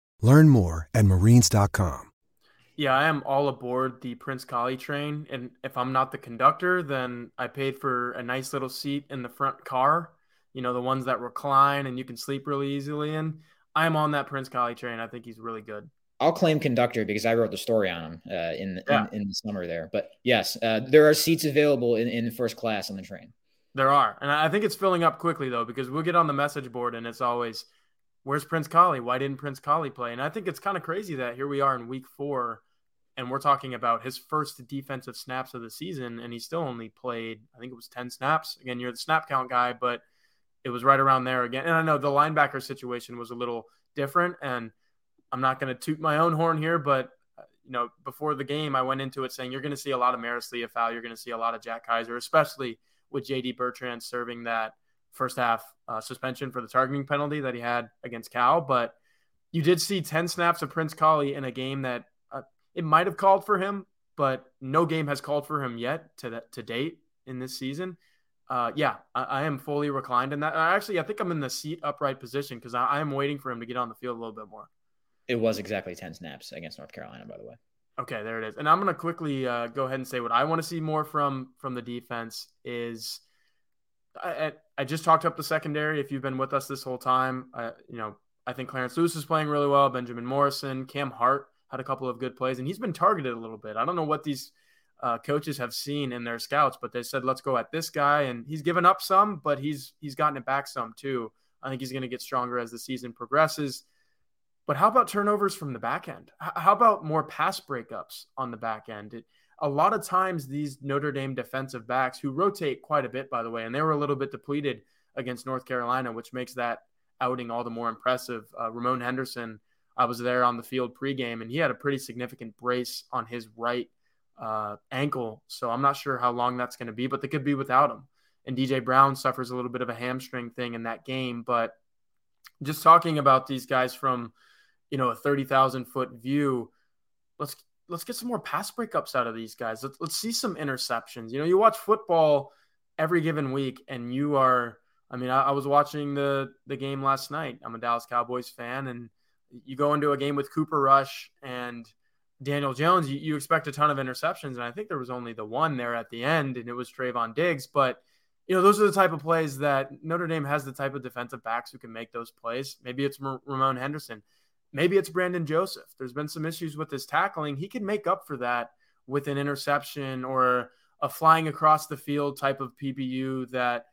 S4: Learn more at marines.com.
S1: Yeah, I am all aboard the Prince Kollie train. And if I'm not the conductor, then I paid for a nice little seat in the front car, you know, the ones that recline and you can sleep really easily in. I'm on that Prince Kollie train. I think he's really good.
S2: I'll claim conductor because I wrote the story on him uh, in, yeah. in, in the summer there. But yes, uh, there are seats available in, in first class on the train.
S1: There are. And I think it's filling up quickly, though, because we'll get on the message board and it's always – where's Prince Kollie? Why didn't Prince Kollie play? And I think it's kind of crazy that here we are in week four and we're talking about his first defensive snaps of the season and he still only played, I think it was 10 snaps. Again, you're the snap count guy, but it was right around there again. And I know the linebacker situation was a little different and I'm not going to toot my own horn here, but uh, you know, before the game, I went into it saying you're going to see a lot of Marist Liufau, you're going to see a lot of Jack Kaiser, especially with JD Bertrand serving that first half uh, suspension for the targeting penalty that he had against Cal. But you did see 10 snaps of Prince Kollie in a game that uh, it might have called for him, but no game has called for him yet to that to date in this season. uh, yeah, I, I, am fully reclined in that. Actually, I think I'm in the seat upright position because I, I am waiting for him to get on the field a little bit more.
S2: It was exactly 10 snaps against North Carolina, by the way.
S1: Okay, there it is. And I'm going to quickly uh, go ahead and say what I want to see more from from the defense is I, I just talked up the secondary. If you've been with us this whole time, I, you know, I think Clarence Lewis is playing really well. Benjamin Morrison, Cam Hart had a couple of good plays, and he's been targeted a little bit. I don't know what these uh, coaches have seen in their scouts, but they said let's go at this guy, and he's given up some, but he's he's gotten it back some too. I think he's going to get stronger as the season progresses. But how about turnovers from the back end? How about more pass breakups on the back end? It, a lot of times, these Notre Dame defensive backs who rotate quite a bit, by the way, and they were a little bit depleted against North Carolina, which makes that outing all the more impressive. Uh, Ramon Henderson, I was there on the field pregame, and he had a pretty significant brace on his right uh, ankle. So I'm not sure how long that's going to be, but they could be without him. And DJ Brown suffers a little bit of a hamstring thing in that game. But just talking about these guys from, you know, a 30,000 foot view, let's let's get some more pass breakups out of these guys. Let's, let's see some interceptions. You know, you watch football every given week, and you are. I mean, I, I was watching the the game last night. I'm a Dallas Cowboys fan, and you go into a game with Cooper Rush and Daniel Jones, you, you, expect a ton of interceptions, and I think there was only the one there at the end, and it was Trevon Diggs. But you know, those are the type of plays that Notre Dame has the type of defensive backs who can make those plays. Maybe it's Ramon Henderson, maybe it's Brandon Joseph. There's been some issues with his tackling. He can make up for that with an interception or a flying across the field type of PBU that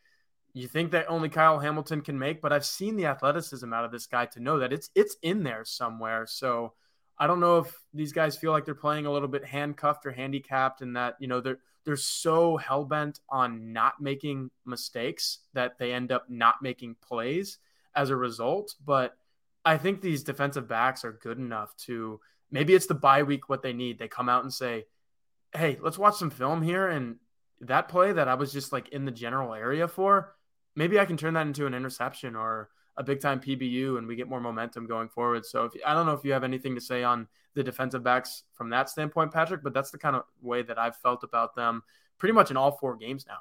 S1: you think that only Kyle Hamilton can make. But I've seen the athleticism out of this guy to know that it's it's in there somewhere. So I don't know if these guys feel like they're playing a little bit handcuffed or handicapped and that, you know, they're they're so hell bent on not making mistakes that they end up not making plays as a result. But I think these defensive backs are good enough to maybe it's the bye week what they need. They come out and say, Hey, let's watch some film here. And that play that I was just like in the general area for, maybe I can turn that into an interception or a big time PBU and we get more momentum going forward. So if I don't know if you have anything to say on the defensive backs from that standpoint, Patrick, but that's the kind of way that I've felt about them pretty much in all four games now.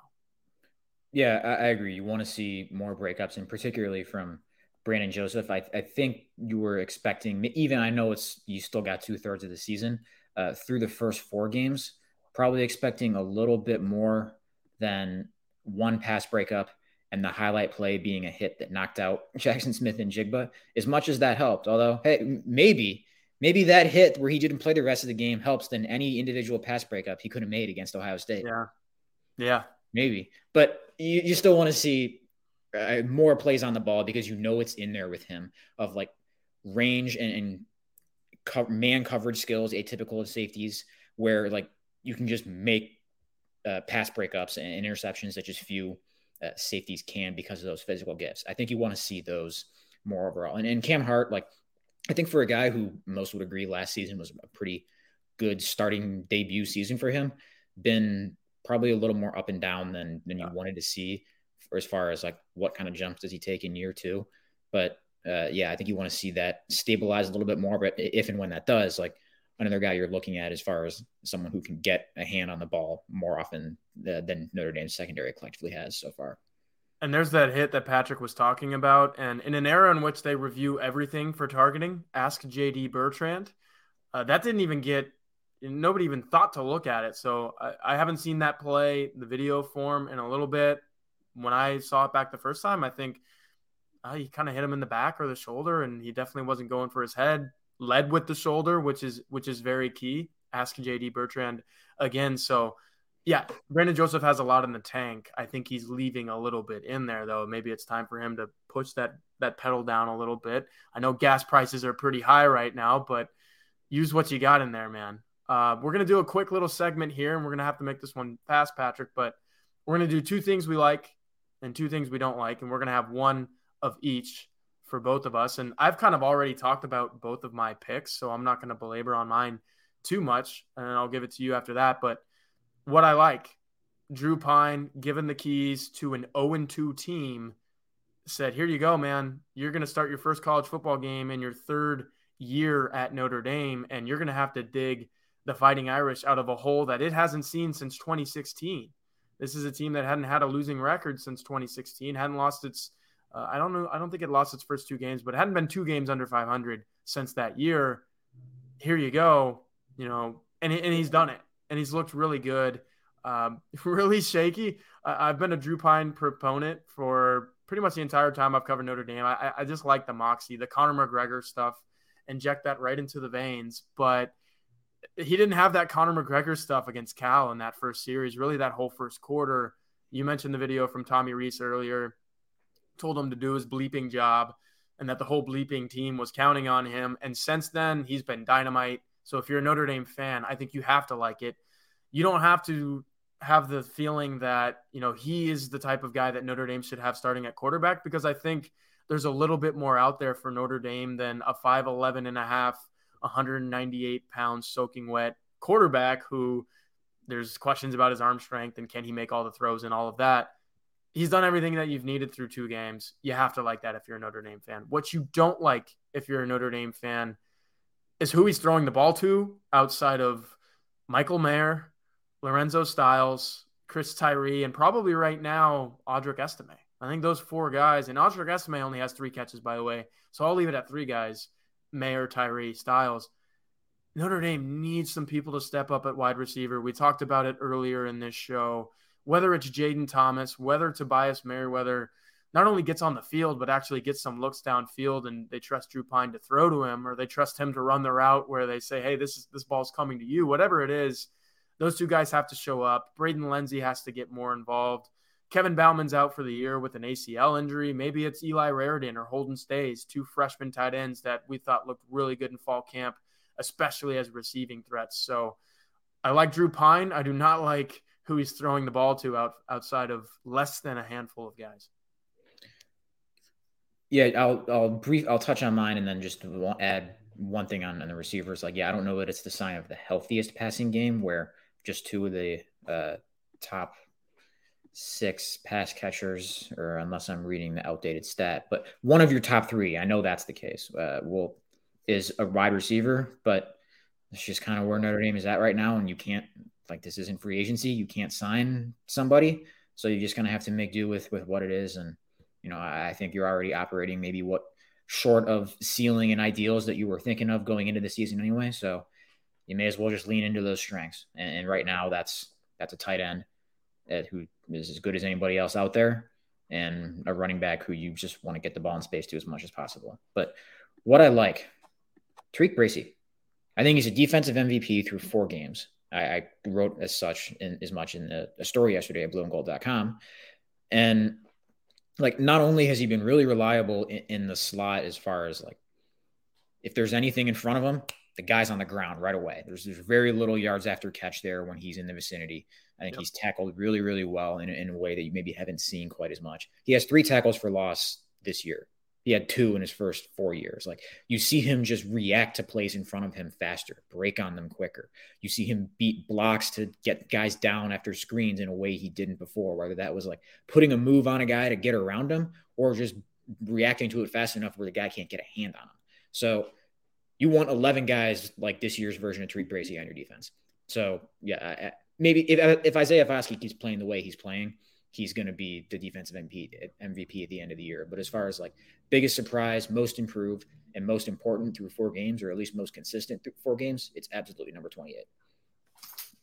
S2: Yeah, I, I agree. You want to see more breakups, and particularly from Brandon Joseph. I, I think you were expecting, even I know it's you still got two thirds of the season uh, through the first four games, probably expecting a little bit more than one pass breakup and the highlight play being a hit that knocked out Jackson Smith-Njigba, as much as that helped. Although, hey, maybe, maybe that hit where he didn't play the rest of the game helps than any individual pass breakup he could have made against Ohio State.
S1: Yeah. Yeah.
S2: Maybe. But you, you still want to see uh, more plays on the ball because you know it's in there with him of like range and, and co- man coverage skills, atypical of safeties, where like you can just make uh, pass breakups and interceptions that just few uh, safeties can because of those physical gifts. I think you want to see those more overall. And, and Cam Hart, like, I think for a guy who most would agree last season was a pretty good starting debut season for him, been probably a little more up and down than than you wanted to see as far as like what kind of jumps does he take in year two. But uh, yeah, I think you want to see that stabilize a little bit more. But if and when that does, like another guy you're looking at as far as someone who can get a hand on the ball more often than Notre Dame's secondary collectively has so far.
S1: And there's that hit that Patrick was talking about. And in an era in which they review everything for targeting, ask JD Bertrand. Uh, that didn't even get, nobody even thought to look at it. So I, I haven't seen that play, the video form, in a little bit. When I saw it back the first time, I think uh, he kind of hit him in the back or the shoulder, and he definitely wasn't going for his head led with the shoulder, which is which is very key. Ask JD Bertrand again. So yeah, Brandon Joseph has a lot in the tank. I think he's leaving a little bit in there though. Maybe it's time for him to push that that pedal down a little bit. I know gas prices are pretty high right now, but use what you got in there, man. Uh, we're gonna do a quick little segment here, and we're gonna have to make this one fast, Patrick. But we're gonna do two things we like and two things we don't like, and we're gonna have one of each for both of us. And I've kind of already talked about both of my picks, so I'm not going to belabor on mine too much. And I'll give it to you after that. But what I like, Drew Pyne, given the keys to an 0 2 team, said, Here you go, man. You're going to start your first college football game in your third year at Notre Dame, and you're going to have to dig the Fighting Irish out of a hole that it hasn't seen since 2016. This is a team that hadn't had a losing record since 2016, hadn't lost its uh, I don't know. I don't think it lost its first two games, but it hadn't been two games under 500 since that year. Here you go, you know, and, and he's done it, and he's looked really good, um, really shaky. I've been a Drew Pyne proponent for pretty much the entire time I've covered Notre Dame. I, I just like the moxie, the Conor McGregor stuff, inject that right into the veins. But he didn't have that Conor McGregor stuff against Cal in that first series, really that whole first quarter. You mentioned the video from Tommy Rees earlier told him to do his bleeping job and that the whole bleeping team was counting on him. And since then, he's been dynamite. So if you're a Notre Dame fan, I think you have to like it. You don't have to have the feeling that, you know, he is the type of guy that Notre Dame should have starting at quarterback because I think there's a little bit more out there for Notre Dame than a 5'11 and a half, 198 pounds soaking wet quarterback who there's questions about his arm strength and can he make all the throws and all of that he's done everything that you've needed through two games. You have to like that if you're a Notre Dame fan. What you don't like if you're a Notre Dame fan is who he's throwing the ball to outside of Michael Mayer, Lorenzo Styles, Chris Tyree, and probably right now Audric Estime. I think those four guys, and Audric Estime only has three catches, by the way. So I'll leave it at three guys: Mayer, Tyree, Styles. Notre Dame needs some people to step up at wide receiver. We talked about it earlier in this show whether it's Jayden Thomas, whether Tobias Merriweather not only gets on the field, but actually gets some looks downfield and they trust Drew Pyne to throw to him or they trust him to run the route where they say, hey, this is this ball's coming to you, whatever it is, those two guys have to show up. Braden Lenzy has to get more involved. Kevin Bauman's out for the year with an ACL injury. Maybe it's Eli Raridon or Holden Staes, two freshman tight ends that we thought looked really good in fall camp, especially as receiving threats. So I like Drew Pyne. I do not like who he's throwing the ball to out, outside of less than a handful of guys.
S2: Yeah, I'll I'll brief I'll touch on mine and then just add one thing on, on the receivers. Like, yeah, I don't know that it's the sign of the healthiest passing game where just two of the uh, top six pass catchers, or unless I'm reading the outdated stat, but one of your top three, I know that's the case. Uh, will is a wide receiver, but it's just kind of where Notre Dame is at right now, and you can't like this isn't free agency. You can't sign somebody, so you're just gonna have to make do with with what it is. And you know, I, I think you're already operating maybe what short of ceiling and ideals that you were thinking of going into the season anyway. So you may as well just lean into those strengths. And, and right now, that's that's a tight end who is as good as anybody else out there, and a running back who you just want to get the ball in space to as much as possible. But what I like, Tariq Bracy. I think he's a defensive MVP through four games. I, I wrote as such in, as much in a, a story yesterday at blueandgold.com. And like, not only has he been really reliable in, in the slot as far as like, if there's anything in front of him, the guy's on the ground right away. There's, there's very little yards after catch there when he's in the vicinity. I think yep. he's tackled really, really well in, in a way that you maybe haven't seen quite as much. He has three tackles for loss this year. He had two in his first four years. Like you see him just react to plays in front of him faster, break on them quicker. You see him beat blocks to get guys down after screens in a way he didn't before, whether that was like putting a move on a guy to get around him or just reacting to it fast enough where the guy can't get a hand on him. So you want 11 guys like this year's version of Tariq Bracy on your defense. So yeah, maybe if, if Isaiah Foskey keeps playing the way he's playing, he's going to be the defensive MVP, MVP at the end of the year. But as far as like biggest surprise, most improved, and most important through four games, or at least most consistent through four games, it's absolutely number 28.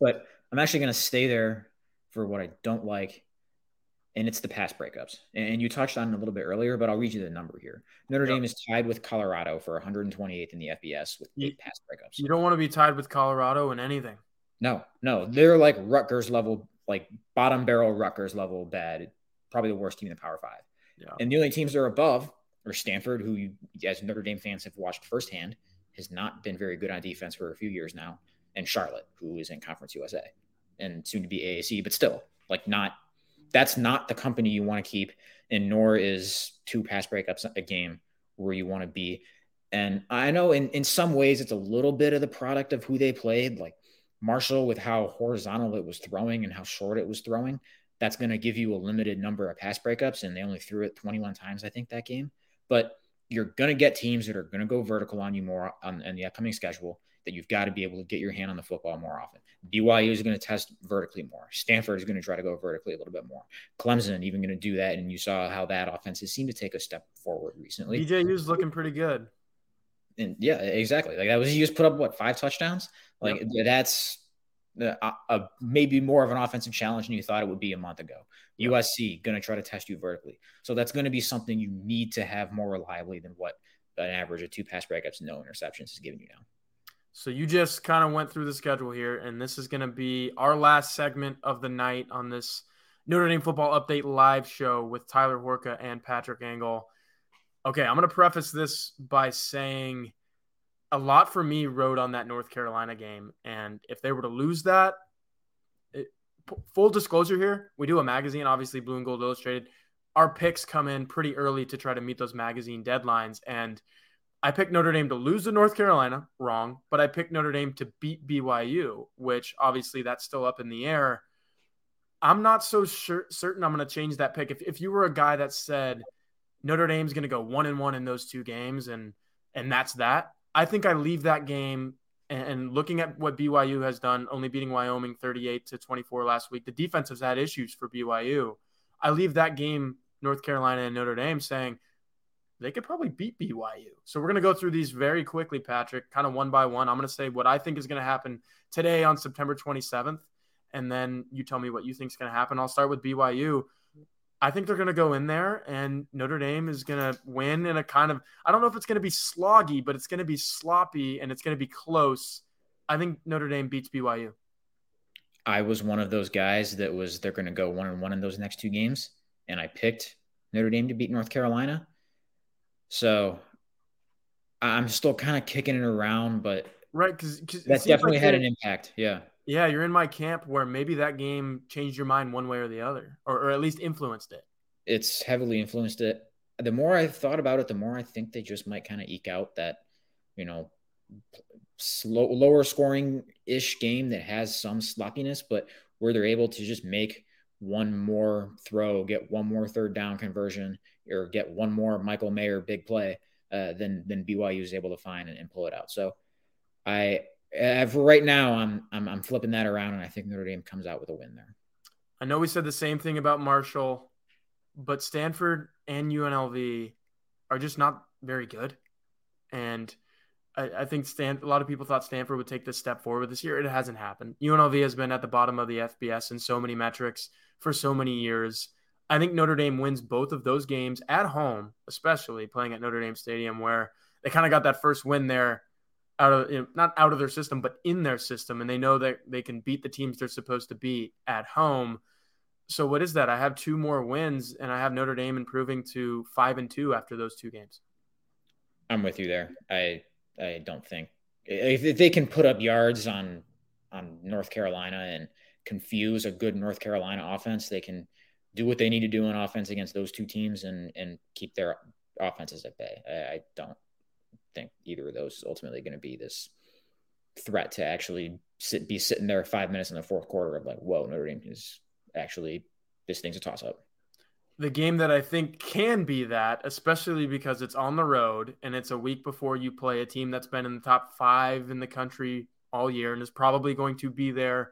S2: But I'm actually going to stay there for what I don't like, and it's the pass breakups. And you touched on it a little bit earlier, but I'll read you the number here. Notre Dame is tied with Colorado for 128th in the FBS with eight pass breakups.
S1: You don't want to be tied with Colorado in anything.
S2: No, no, they're like Rutgers level like bottom barrel Rutgers level bad, probably the worst team in the Power Five. Yeah. And the only teams that are above are Stanford, who you, as Notre Dame fans have watched firsthand, has not been very good on defense for a few years now, and Charlotte, who is in Conference USA and soon to be AAC, but still, like not that's not the company you want to keep, and nor is two pass breakups a game where you want to be. And I know in, in some ways it's a little bit of the product of who they played. Like Marshall with how horizontal it was throwing and how short it was throwing, that's going to give you a limited number of pass breakups. And they only threw it 21 times, I think, that game. But you're going to get teams that are going to go vertical on you more on in the upcoming schedule. That you've got to be able to get your hand on the football more often. BYU is going to test vertically more. Stanford is going to try to go vertically a little bit more. Clemson even going to do that, and you saw how that offense has seemed to take a step forward recently.
S1: DJU's looking pretty good.
S2: And yeah, exactly. Like that was he just put up what five touchdowns. Like yep. that's uh, a, a, maybe more of an offensive challenge than you thought it would be a month ago. USC going to try to test you vertically, so that's going to be something you need to have more reliably than what an average of two pass breakups, no interceptions is giving you now.
S1: So you just kind of went through the schedule here, and this is going to be our last segment of the night on this Notre Dame Football Update live show with Tyler Horka and Patrick Engel. Okay, I'm going to preface this by saying a lot for me rode on that North Carolina game. And if they were to lose that, it, full disclosure here, we do a magazine, obviously Blue and Gold Illustrated. Our picks come in pretty early to try to meet those magazine deadlines. And I picked Notre Dame to lose to North Carolina, wrong, but I picked Notre Dame to beat BYU, which obviously that's still up in the air. I'm not so sure, certain I'm going to change that pick. If, if you were a guy that said – Notre Dame's going to go one and one in those two games, and and that's that. I think I leave that game and, and looking at what BYU has done, only beating Wyoming 38 to 24 last week. The defense has had issues for BYU. I leave that game, North Carolina and Notre Dame, saying they could probably beat BYU. So we're going to go through these very quickly, Patrick, kind of one by one. I'm going to say what I think is going to happen today on September 27th, and then you tell me what you think is going to happen. I'll start with BYU. I think they're going to go in there and Notre Dame is going to win in a kind of, I don't know if it's going to be sloggy, but it's going to be sloppy and it's going to be close. I think Notre Dame beats BYU.
S2: I was one of those guys that was, they're going to go one and one in those next two games. And I picked Notre Dame to beat North Carolina. So I'm still kind of kicking it around, but
S1: right. Cause,
S2: cause that definitely like had an impact. Yeah.
S1: Yeah, you're in my camp where maybe that game changed your mind one way or the other, or, or at least influenced it.
S2: It's heavily influenced it. The more I've thought about it, the more I think they just might kind of eke out that, you know, slow, lower scoring ish game that has some sloppiness, but where they're able to just make one more throw, get one more third down conversion, or get one more Michael Mayer big play uh, than than BYU is able to find and, and pull it out. So I uh, for right now, I'm, I'm I'm flipping that around, and I think Notre Dame comes out with a win there.
S1: I know we said the same thing about Marshall, but Stanford and UNLV are just not very good, and I, I think Stan. A lot of people thought Stanford would take this step forward this year. It hasn't happened. UNLV has been at the bottom of the FBS in so many metrics for so many years. I think Notre Dame wins both of those games at home, especially playing at Notre Dame Stadium, where they kind of got that first win there out of you know, not out of their system, but in their system, and they know that they can beat the teams they're supposed to beat at home. So what is that? I have two more wins, and I have Notre Dame improving to five and two after those two games.
S2: I'm with you there. I I don't think if they can put up yards on on North Carolina and confuse a good North Carolina offense, they can do what they need to do on offense against those two teams and and keep their offenses at bay. I, I don't think either of those is ultimately going to be this threat to actually sit, be sitting there five minutes in the fourth quarter of like, whoa, Notre Dame is actually this thing's a toss up.
S1: The game that I think can be that, especially because it's on the road and it's a week before you play a team that's been in the top five in the country all year and is probably going to be there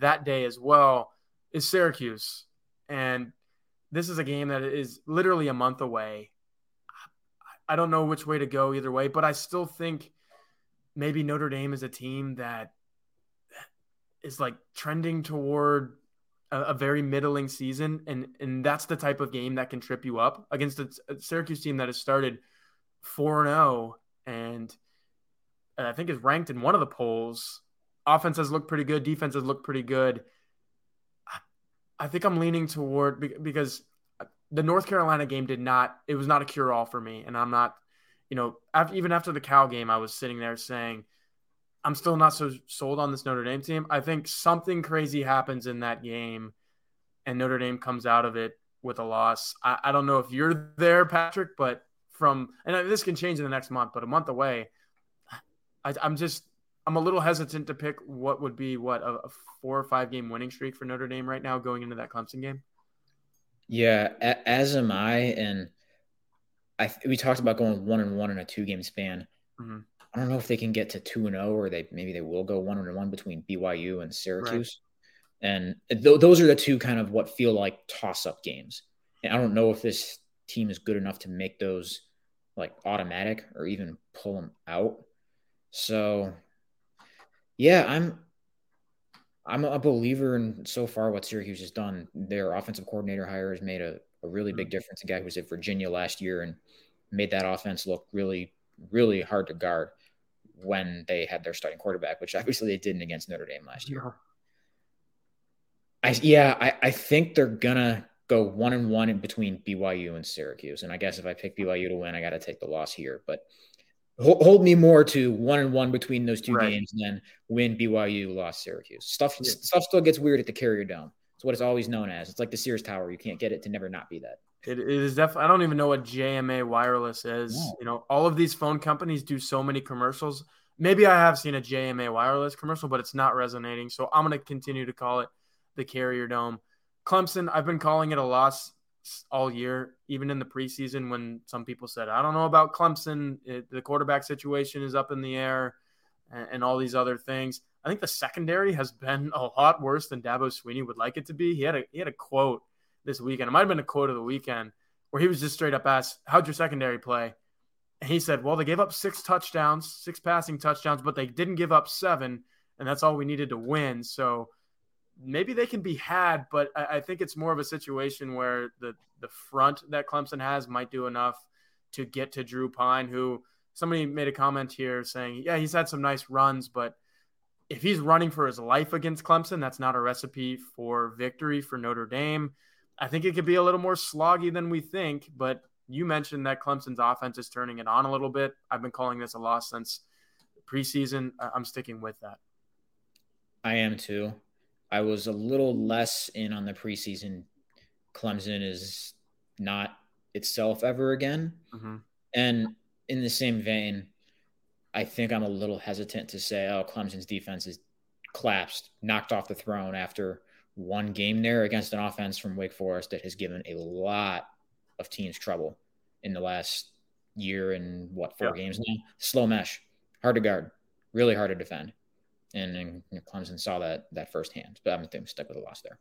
S1: that day as well, is Syracuse. And this is a game that is literally a month away. I don't know which way to go either way, but I still think maybe Notre Dame is a team that is like trending toward a, a very middling season, and and that's the type of game that can trip you up against a, Syracuse team that has started four and oh zero, and I think is ranked in one of the polls. Offense has looked pretty good. Defense has looked pretty good. I think I'm leaning toward because the North Carolina game did not, it was not a cure all for me. And I'm not, you know, after, even after the Cal game, I was sitting there saying, I'm still not so sold on this Notre Dame team. I think something crazy happens in that game and Notre Dame comes out of it with a loss. I, I don't know if you're there, Patrick, but from, and this can change in the next month, but a month away, I, I'm just, I'm a little hesitant to pick what would be what a, a four or five game winning streak for Notre Dame right now going into that Clemson game.
S2: Yeah, as am I. And I we talked about going one and one in a two game span. Mm-hmm. I don't know if they can get to two and zero, oh, or they maybe they will go one and one between BYU and Syracuse. Right. And th- those are the two kind of what feel like toss up games. And I don't know if this team is good enough to make those like automatic or even pull them out. So, yeah, I'm I'm a believer in so far what Syracuse has done. Their offensive coordinator hire has made a, a really big mm-hmm. difference. A guy who was at Virginia last year and made that offense look really, really hard to guard when they had their starting quarterback, which obviously they didn't against Notre Dame last year. I yeah, I, I think they're gonna go one and one in between BYU and Syracuse. And I guess if I pick BYU to win, I got to take the loss here. But hold me more to one and one between those two right. games than win BYU lost Syracuse. Stuff yeah. stuff still gets weird at the Carrier Dome. It's what it's always known as. It's like the Sears Tower. You can't get it to never not be that.
S1: It is definitely. I don't even know what JMA Wireless is. No. You know, all of these phone companies do so many commercials. Maybe I have seen a JMA Wireless commercial, but it's not resonating. So I'm going to continue to call it the Carrier Dome. Clemson, I've been calling it a loss all year, even in the preseason when some people said, I don't know about Clemson. It, the quarterback situation is up in the air and, and, all these other things. I think the secondary has been a lot worse than Dabo Swinney would like it to be. He had a, he had a quote this weekend. It might have been a quote of the weekend where he was just straight up asked, How'd your secondary play? And he said, Well, they gave up six touchdowns, six passing touchdowns, but they didn't give up seven. And that's all we needed to win. So, maybe they can be had, but I, I, think it's more of a situation where the the front that Clemson has might do enough to get to Drew Pyne, who somebody made a comment here saying, yeah, he's had some nice runs, but if he's running for his life against Clemson, that's not a recipe for victory for Notre Dame. I think it could be a little more sloggy than we think, but you mentioned that Clemson's offense is turning it on a little bit. I've been calling this a loss since preseason. I'm sticking with that.
S2: I am too. I was a little less in on the preseason. Clemson is not itself ever again. Mm-hmm. And in the same vein, I think I'm a little hesitant to say, oh, Clemson's defense is collapsed, knocked off the throne after one game there against an offense from Wake Forest that has given a lot of teams trouble in the last year and what, four yeah. games now? Slow mesh, hard to guard, really hard to defend and, and you know, Clemson saw that that firsthand. But I'm think stuck with a loss there.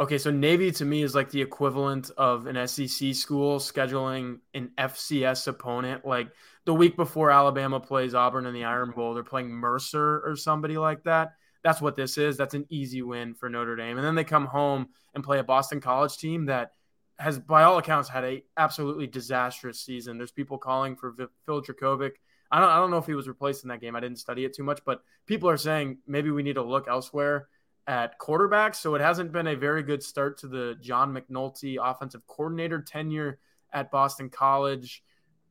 S1: Okay, so Navy to me is like the equivalent of an SEC school scheduling an FCS opponent. Like the week before Alabama plays Auburn in the Iron Bowl, they're playing Mercer or somebody like that. That's what this is. That's an easy win for Notre Dame. And then they come home and play a Boston College team that has, by all accounts, had a absolutely disastrous season. There's people calling for Phil Jurkovec I don't I don't know if he was replaced in that game. I didn't study it too much, but people are saying maybe we need to look elsewhere at quarterbacks. So it hasn't been a very good start to the John McNulty offensive coordinator tenure at Boston College.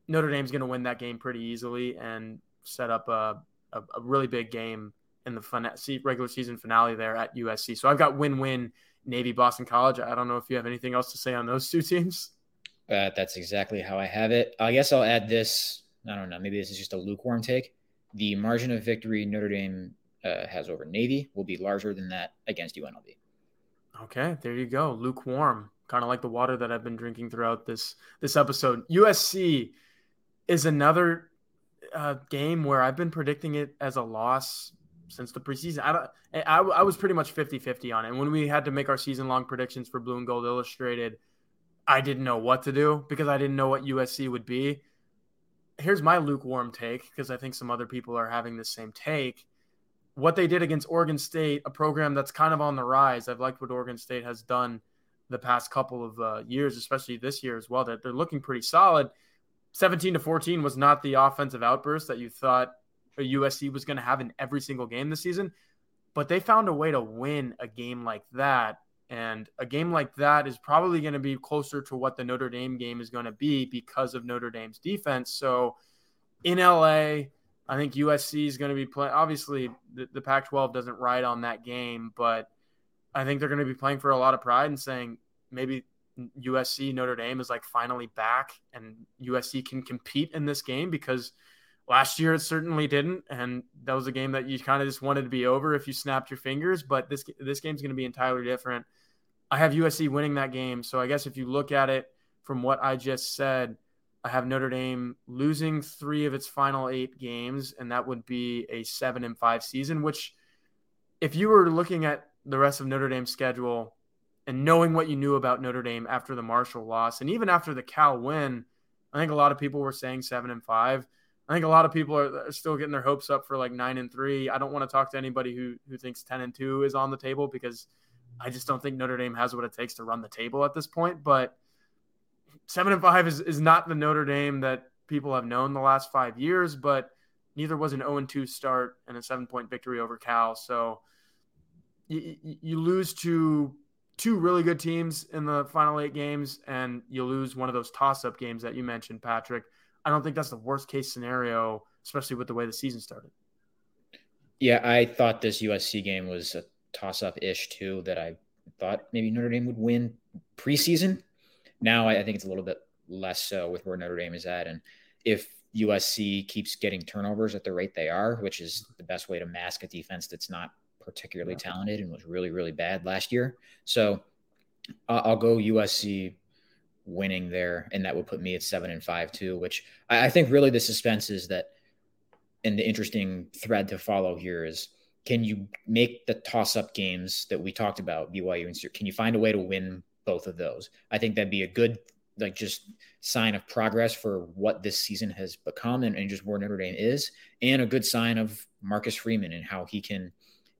S1: Notre Dame's going to win that game pretty easily and set up a, a, a really big game in the fun, regular season finale there at USC. So I've got win-win Navy Boston College. I don't know if you have anything else to say on those two teams.
S2: Uh, that's exactly how I have it. I guess I'll add this I don't know. Maybe this is just a lukewarm take. The margin of victory Notre Dame uh, has over Navy will be larger than that against UNLV.
S1: Okay, there you go. Lukewarm, kind of like the water that I've been drinking throughout this this episode. USC is another uh, game where I've been predicting it as a loss since the preseason. I, don't, I, I was pretty much 50 50 on it. And when we had to make our season long predictions for Blue and Gold Illustrated, I didn't know what to do because I didn't know what USC would be here's my lukewarm take because I think some other people are having the same take. What they did against Oregon State, a program that's kind of on the rise. I've liked what Oregon State has done the past couple of uh, years, especially this year as well. That they're looking pretty solid. 17 to 14 was not the offensive outburst that you thought a USC was going to have in every single game this season, but they found a way to win a game like that and a game like that is probably going to be closer to what the Notre Dame game is going to be because of Notre Dame's defense. So in LA, I think USC is going to be playing. Obviously, the, the Pac 12 doesn't ride on that game, but I think they're going to be playing for a lot of pride and saying maybe USC, Notre Dame is like finally back and USC can compete in this game because last year it certainly didn't. And that was a game that you kind of just wanted to be over if you snapped your fingers. But this, this game's going to be entirely different. I have USC winning that game. So I guess if you look at it from what I just said, I have Notre Dame losing three of its final eight games, and that would be a seven and five season. Which, if you were looking at the rest of Notre Dame's schedule and knowing what you knew about Notre Dame after the Marshall loss, and even after the Cal win, I think a lot of people were saying seven and five. I think a lot of people are, still getting their hopes up for like nine and three. I don't want to talk to anybody who who thinks ten and two is on the table because I just don't think Notre Dame has what it takes to run the table at this point. But seven and five is, is not the Notre Dame that people have known the last five years, but neither was an 0 2 start and a seven point victory over Cal. So you, you lose to two really good teams in the final eight games, and you lose one of those toss up games that you mentioned, Patrick. I don't think that's the worst case scenario, especially with the way the season started.
S2: Yeah, I thought this USC game was a toss up ish too, that I thought maybe Notre Dame would win preseason. Now I, I think it's a little bit less so with where Notre Dame is at. And if USC keeps getting turnovers at the rate they are, which is the best way to mask a defense that's not particularly talented and was really, really bad last year. So uh, I'll go USC winning there, and that would put me at seven and five too. Which I, I think really the suspense is that, and the interesting thread to follow here is can you make the toss up games that we talked about BYU and can you find a way to win both of those. I think that'd be a good like just sign of progress for what this season has become and, and just where Notre Dame is, and a good sign of Marcus Freeman and how he can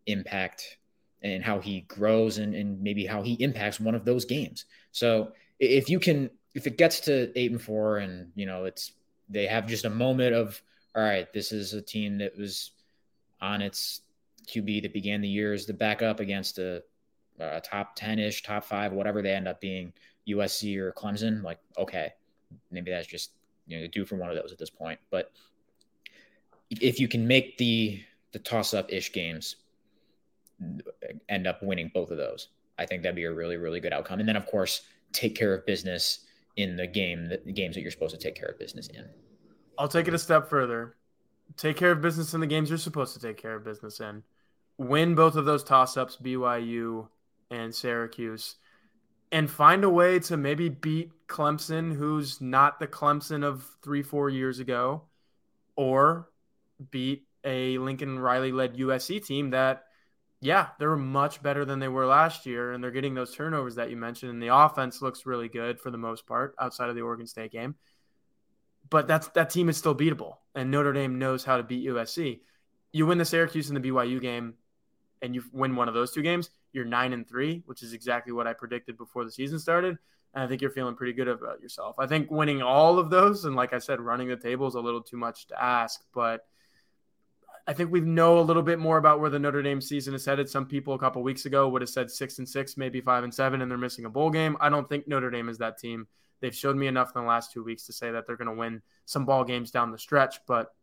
S2: impact and how he grows and, and maybe how he impacts one of those games. So if you can if it gets to eight and four and you know it's they have just a moment of all right, this is a team that was on its QB that began the year as the backup against a a top 10 ish, top five, whatever they end up being, USC or Clemson, like, okay, maybe that's just, you know, due for one of those at this point. But if you can make the, the toss up ish games end up winning both of those, I think that'd be a really, really good outcome. And then, of course, take care of business in the game, the games that you're supposed to take care of business in.
S1: I'll take it a step further. Take care of business in the games you're supposed to take care of business in. Win both of those toss ups, BYU and Syracuse and find a way to maybe beat Clemson, who's not the Clemson of three, four years ago, or beat a Lincoln Riley led USC team that, yeah, they're much better than they were last year. And they're getting those turnovers that you mentioned. And the offense looks really good for the most part outside of the Oregon State game. But that's that team is still beatable. And Notre Dame knows how to beat USC. You win the Syracuse and the BYU game, and you win one of those two games, you're nine and three, which is exactly what I predicted before the season started. And I think you're feeling pretty good about yourself. I think winning all of those, and like I said, running the table is a little too much to ask, but I think we know a little bit more about where the Notre Dame season is headed. Some people a couple weeks ago would have said six and six, maybe five and seven, and they're missing a bowl game. I don't think Notre Dame is that team. They've showed me enough in the last two weeks to say that they're going to win some ball games down the stretch. But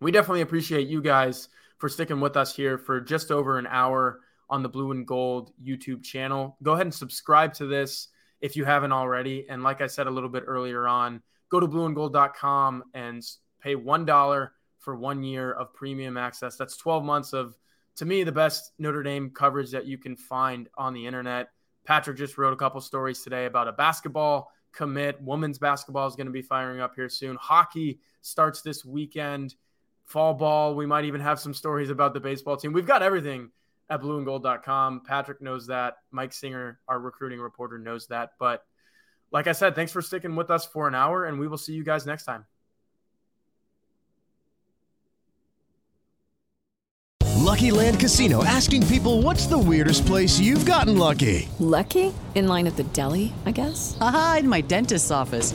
S1: we definitely appreciate you guys for sticking with us here for just over an hour on the Blue and Gold YouTube channel. Go ahead and subscribe to this if you haven't already. And like I said a little bit earlier on, go to blueandgold.com and pay $1 for one year of premium access. That's 12 months of, to me, the best Notre Dame coverage that you can find on the internet. Patrick just wrote a couple stories today about a basketball commit. Women's basketball is going to be firing up here soon. Hockey starts this weekend. Fall ball. We might even have some stories about the baseball team. We've got everything at blueandgold.com. Patrick knows that. Mike Singer, our recruiting reporter, knows that. But like I said, thanks for sticking with us for an hour, and we will see you guys next time.
S5: Lucky Land Casino asking people what's the weirdest place you've gotten lucky?
S6: Lucky? In line at the deli, I guess?
S7: Aha, in my dentist's office.